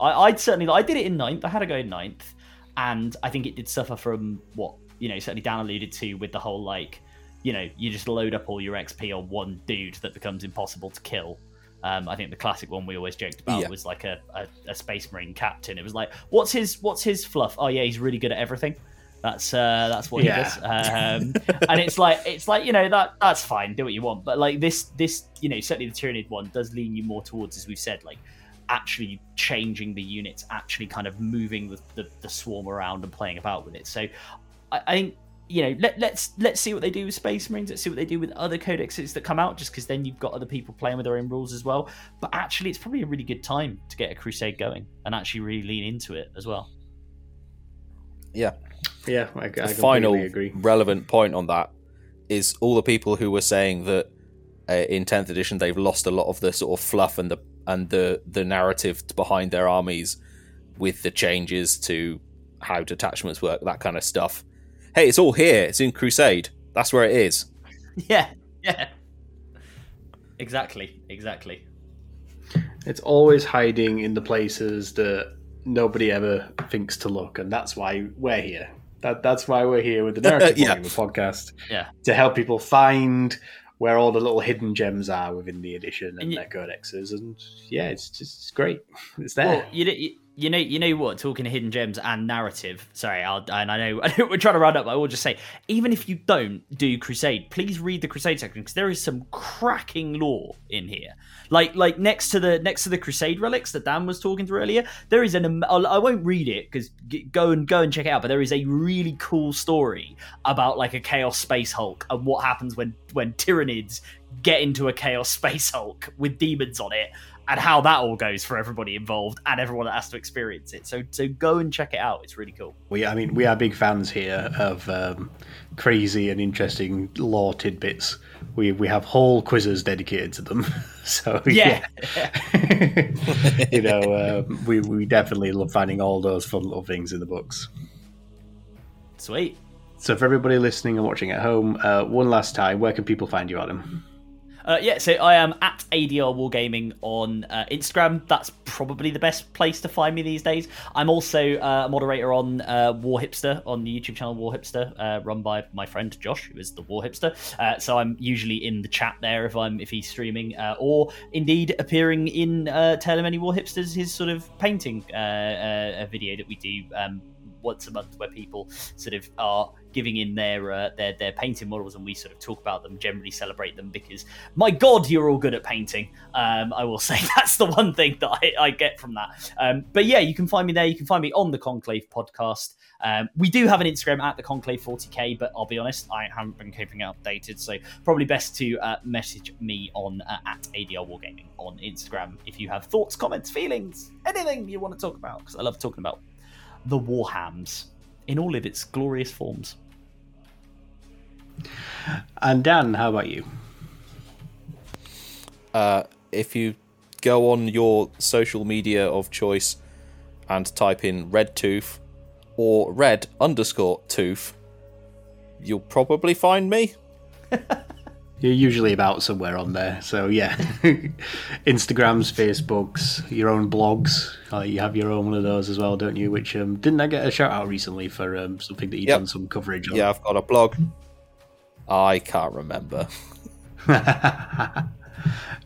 [SPEAKER 3] I, I'd certainly I did it in ninth. I had a go in ninth, and I think it did suffer from what you know certainly Dan alluded to with the whole like you know you just load up all your XP on one dude that becomes impossible to kill. Um, I think the classic one we always joked about
[SPEAKER 2] Yeah.
[SPEAKER 3] was like a, a, a space marine captain. It was like, what's his what's his fluff? Oh yeah, he's really good at everything. That's uh, that's what
[SPEAKER 1] Yeah.
[SPEAKER 3] he does. Um, and it's like it's like you know that that's fine. Do what you want. But like this this you know certainly the Tyranid one does lean you more towards as we've said like actually changing the units, actually kind of moving the, the, the swarm around and playing about with it. So I, I think you know let, let's let's see what they do with Space Marines. Let's see what they do with other codexes that come out. Just because then you've got other people playing with their own rules as well. But actually, it's probably a really good time to get a Crusade going and actually really lean into it as well.
[SPEAKER 2] yeah.
[SPEAKER 1] Yeah, I, I
[SPEAKER 2] the
[SPEAKER 1] completely
[SPEAKER 2] final
[SPEAKER 1] agree.
[SPEAKER 2] relevant point on that is all the people who were saying that uh, in 10th edition they've lost a lot of the sort of fluff and the and the the narrative behind their armies with the changes to how detachments work that kind of stuff hey it's all here it's in crusade that's where it is [laughs]
[SPEAKER 3] Yeah, yeah. Exactly, exactly.
[SPEAKER 1] It's always hiding in the places that nobody ever thinks to look, and that's why we're here. That that's why we're here with the [laughs] Narrative
[SPEAKER 2] Yeah.
[SPEAKER 1] Wargamer podcast
[SPEAKER 3] Yeah.
[SPEAKER 1] to help people find where all the little hidden gems are within the edition and,
[SPEAKER 3] And you-
[SPEAKER 1] their codexes. And yeah, it's just it's great. [laughs] It's there.
[SPEAKER 3] Well, you, don't- you you know, you know what? Talking of hidden gems and narrative. Sorry, I'll, and I know, [laughs] I know we're trying to round up. But I will just say, even if you don't do Crusade, please read the Crusade section because there is some cracking lore in here. Like, like next to the next to the Crusade relics that Dan was talking through earlier, there is an. I'll, I won't read it because go and go and check it out. But there is a really cool story about like a Chaos Space Hulk and what happens when when Tyranids get into a Chaos Space Hulk with demons on it and how that all goes for everybody involved and everyone that has to experience it. So so go and check it out. It's really cool.
[SPEAKER 1] We I mean we are big fans here of um, crazy and interesting lore tidbits. We we have whole quizzes dedicated to them. [laughs] so
[SPEAKER 3] yeah,
[SPEAKER 1] yeah. [laughs] you know uh, we we definitely love finding all those fun little things in the books.
[SPEAKER 3] Sweet.
[SPEAKER 1] So for everybody listening and watching at home, uh, one last time, where can people find you, Adam?
[SPEAKER 3] Uh, yeah, so I am at ADR Wargaming on uh, Instagram. That's probably the best place to find me these days. I'm also uh, a moderator on uh, War Hipster on the YouTube channel War Hipster, uh, run by my friend Josh, who is the War Hipster. Uh, so I'm usually in the chat there if I'm if he's streaming, or indeed appearing in uh, Tale of Many War Hipsters, his sort of painting video that we do. Um, once a month where people sort of are giving in their uh, their their painting models and we sort of talk about them generally celebrate them because my god you're all good at painting. Um, i will [laughs] say that's the one thing that i, I get from that. Um, but yeah you can find me there. You can find me on the conclave podcast. Um, we do have an instagram at the conclave 40k but i'll be honest i haven't been keeping it updated. So probably best to uh, message me on uh, at adr wargaming on instagram if you have thoughts comments feelings anything you want to talk about because i love talking about the Warhams in all of its glorious forms.
[SPEAKER 1] And Dan, how about you?
[SPEAKER 2] Uh, if you go on your social media of choice and type in red toof or red underscore toof, you'll probably find me. [laughs]
[SPEAKER 1] You're usually about somewhere on there. So yeah, [laughs] Instagrams, Facebooks, your own blogs. Uh, you have your own one of those as well, don't you? Which um, didn't I get a shout out recently for um, something that you've yep. done some coverage on?
[SPEAKER 2] Yeah, I've got a blog. I can't remember. [laughs]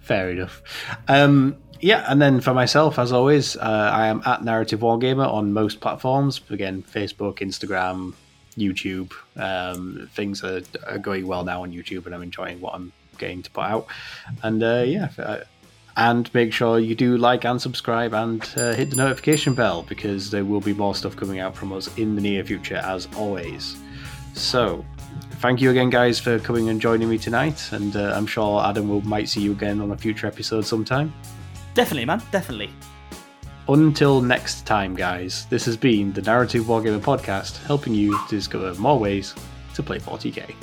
[SPEAKER 1] Fair enough. Um, yeah, and then for myself, as always, uh, I am at Narrative Wargamer on most platforms. Again, Facebook, Instagram, YouTube. Um, things are, are, going well now on YouTube, and I'm enjoying what I'm getting to put out. And uh, yeah, uh, and make sure you do like and subscribe and uh, hit the notification bell because there will be more stuff coming out from us in the near future, as always. So, thank you again, guys, for coming and joining me tonight. And uh, I'm sure Adam will might see you again on a future episode sometime.
[SPEAKER 3] Definitely, man. Definitely.
[SPEAKER 1] Until next time, guys, this has been the Narrative Wargamer Podcast, helping you to discover more ways to play 40k.